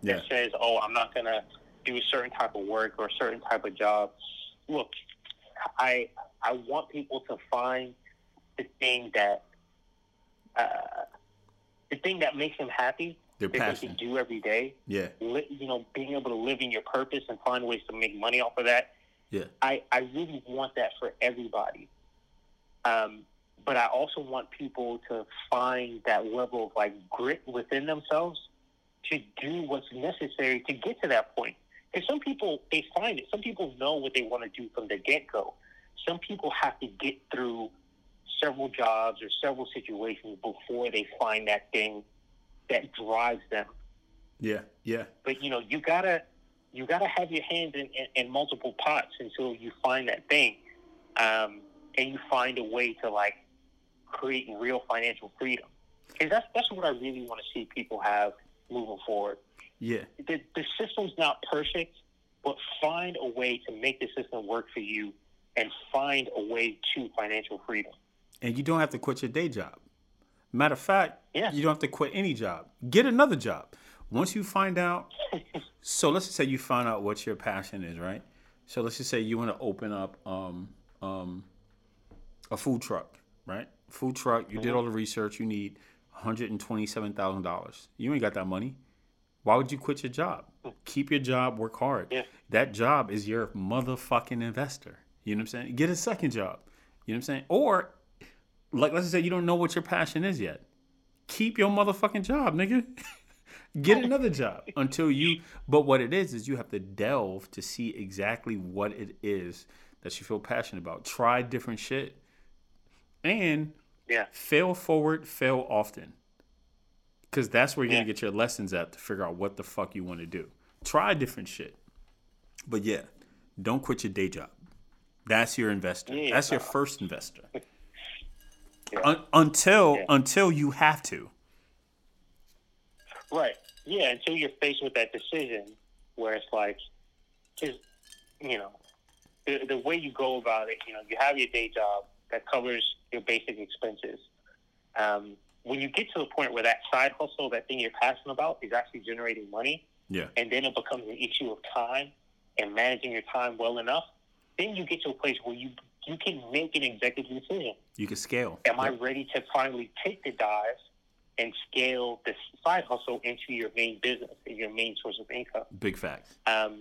[SPEAKER 2] Yeah.
[SPEAKER 1] That says, "Oh, I'm not gonna do a certain type of work or a certain type of job." Look, I I want people to find the thing that uh, the thing that makes them happy
[SPEAKER 2] Their
[SPEAKER 1] that they can do every day.
[SPEAKER 2] Yeah.
[SPEAKER 1] Li- you know, being able to live in your purpose and find ways to make money off of that.
[SPEAKER 2] Yeah.
[SPEAKER 1] I, I really want that for everybody. Um, but I also want people to find that level of like grit within themselves to do what's necessary to get to that point. Because some people they find it. Some people know what they want to do from the get go. Some people have to get through several jobs or several situations before they find that thing that drives them
[SPEAKER 2] Yeah. Yeah.
[SPEAKER 1] but you know you gotta you gotta have your hands in, in, in multiple pots until you find that thing um, and you find a way to like create real financial freedom because that's that's what I really want to see people have moving forward.
[SPEAKER 2] Yeah.
[SPEAKER 1] The, the system's not perfect, but find a way to make the system work for you and find a way to financial freedom.
[SPEAKER 2] And you don't have to quit your day job. Matter of fact,
[SPEAKER 1] Yeah.
[SPEAKER 2] you don't have to quit any job. Get another job. Once you find out, [LAUGHS] so let's just say you find out what your passion is, right? So let's just say you want to open up um, um, a food truck, right? Food truck. You did all the research. You need one hundred and twenty-seven thousand dollars. You ain't got that money. Why would you quit your job? Keep your job. Work hard.
[SPEAKER 1] Yeah.
[SPEAKER 2] That job is your motherfucking investor. You know what I'm saying? Get a second job. You know what I'm saying? Or like let's just say you don't know what your passion is yet. Keep your motherfucking job, nigga. [LAUGHS] Get another job until you but what it is is you have to delve to see exactly what it is that you feel passionate about. Try different shit. And
[SPEAKER 1] Yeah,
[SPEAKER 2] fail forward, fail often. Cause that's where you're
[SPEAKER 1] Yeah.
[SPEAKER 2] gonna get your lessons at to figure out what the fuck you want to do. Try different shit. But yeah, don't quit your day job. That's your investor.
[SPEAKER 1] Yeah,
[SPEAKER 2] that's your first investor. [LAUGHS]
[SPEAKER 1] Yeah.
[SPEAKER 2] Un- until until you have to.
[SPEAKER 1] Right. Yeah, until you're faced with that decision where it's like, is you know, the, the way you go about it, you know, you have your day job that covers your basic expenses. Um, when you get to the point where that side hustle, that thing you're passionate about, is actually generating money,
[SPEAKER 2] Yeah.
[SPEAKER 1] and then it becomes an issue of time and managing your time well enough, then you get to a place where you you can make an executive decision.
[SPEAKER 2] You can scale.
[SPEAKER 1] Am I ready to finally take the dive and scale this side hustle into your main business and your main source of income?
[SPEAKER 2] Big facts.
[SPEAKER 1] Um,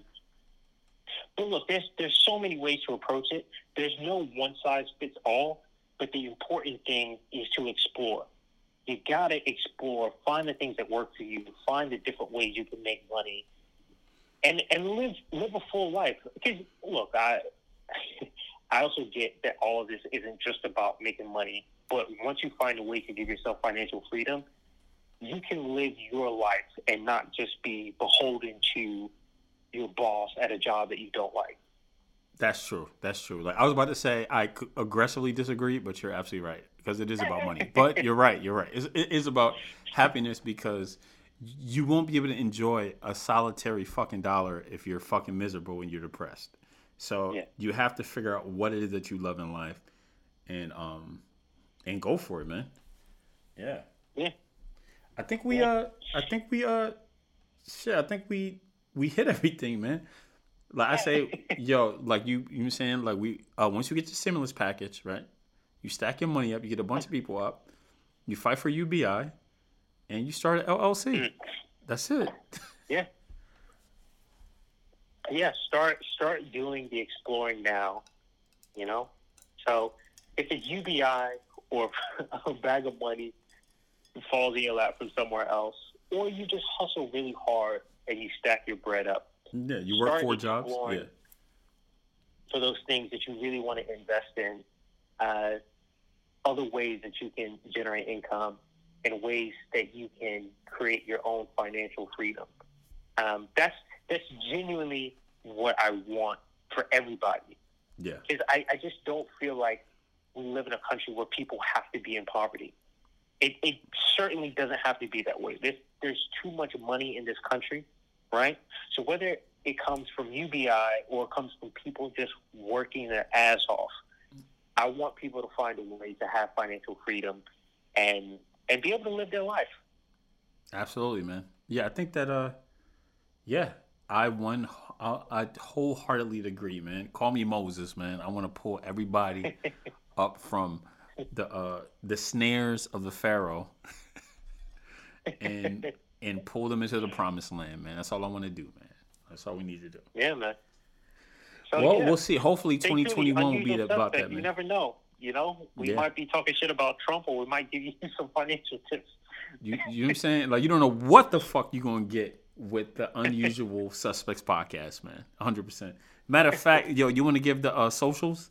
[SPEAKER 1] but look, there's there's so many ways to approach it. There's no one size fits all. But the important thing is to explore. You gotta explore, find the things that work for you, find the different ways you can make money, and and live live a full life. Because look, I [LAUGHS] I also get that all of this isn't just about making money, but once you find a way to give yourself financial freedom, you can live your life and not just be beholden to your boss at a job that you don't like.
[SPEAKER 2] That's true. That's true. Like I was about to say, I aggressively disagree, but you're absolutely right because it is about money. [LAUGHS] But you're right. You're right. It's, it is about happiness because you won't be able to enjoy a solitary fucking dollar if you're fucking miserable and you're depressed. So yeah. you have to figure out what it is that you love in life, and um, and go for it, man. Yeah.
[SPEAKER 1] Yeah.
[SPEAKER 2] I think we yeah. uh, I think we uh, shit. I think we we hit everything, man. Like I say, [LAUGHS] yo, like you you saying like we uh once you get your stimulus package, right? You stack your money up, you get a bunch of people up, you fight for UBI, and you start an LLC. Mm. That's it. [LAUGHS]
[SPEAKER 1] Yeah. Yeah, start start doing the exploring now. You know, so if it's UBI or [LAUGHS] a bag of money falls in your lap from somewhere else, or you just hustle really hard and you stack your bread up.
[SPEAKER 2] Yeah, you work four jobs. Yeah.
[SPEAKER 1] For those things that you really want to invest in, uh, other ways that you can generate income, and ways that you can create your own financial freedom. Um, that's that's genuinely what I want for everybody.
[SPEAKER 2] Yeah.
[SPEAKER 1] Because I, I just don't feel like we live in a country where people have to be in poverty. It, it certainly doesn't have to be that way. There's, there's too much money in this country, right? So whether it comes from UBI or it comes from people just working their ass off, I want people to find a way to have financial freedom and and be able to live their life.
[SPEAKER 2] Absolutely, man. Yeah, I think that uh yeah, I one I, I wholeheartedly agree, man. Call me Moses, man. I want to pull everybody [LAUGHS] up from the uh the snares of the pharaoh [LAUGHS] and and pull them into the promised land, man. That's all I want to do, man. That's all we need to do.
[SPEAKER 1] Yeah, man.
[SPEAKER 2] So, well, yeah. we'll see. Hopefully, twenty twenty one will be about that, man.
[SPEAKER 1] You never know. You know, we yeah. might be talking shit about Trump, or we might give you [LAUGHS] some financial tips.
[SPEAKER 2] you, you know what I'm saying? Like, you don't know what the fuck you're gonna get with the Unusual Suspects podcast, man. 100. percent Matter of fact, yo, you want to give the uh, socials?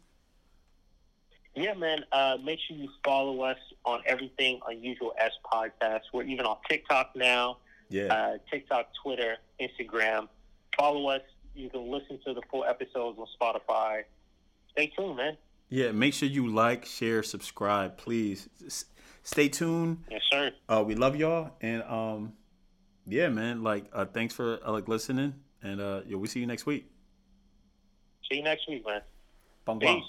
[SPEAKER 1] Yeah, man. Uh, make sure you follow us on everything Unusual S podcast. We're even on TikTok now.
[SPEAKER 2] Yeah.
[SPEAKER 1] Uh, TikTok, Twitter, Instagram. Follow us. You can listen to the full episodes on Spotify. Stay tuned, man.
[SPEAKER 2] Yeah, make sure you like, share, subscribe, please. S- stay tuned.
[SPEAKER 1] Yes, sir.
[SPEAKER 2] Uh, we love y'all, and um, yeah, man. Like, uh, thanks for uh, like listening, and uh, yeah, we see you next week.
[SPEAKER 1] See you next week, man.
[SPEAKER 2] Bang, Peace.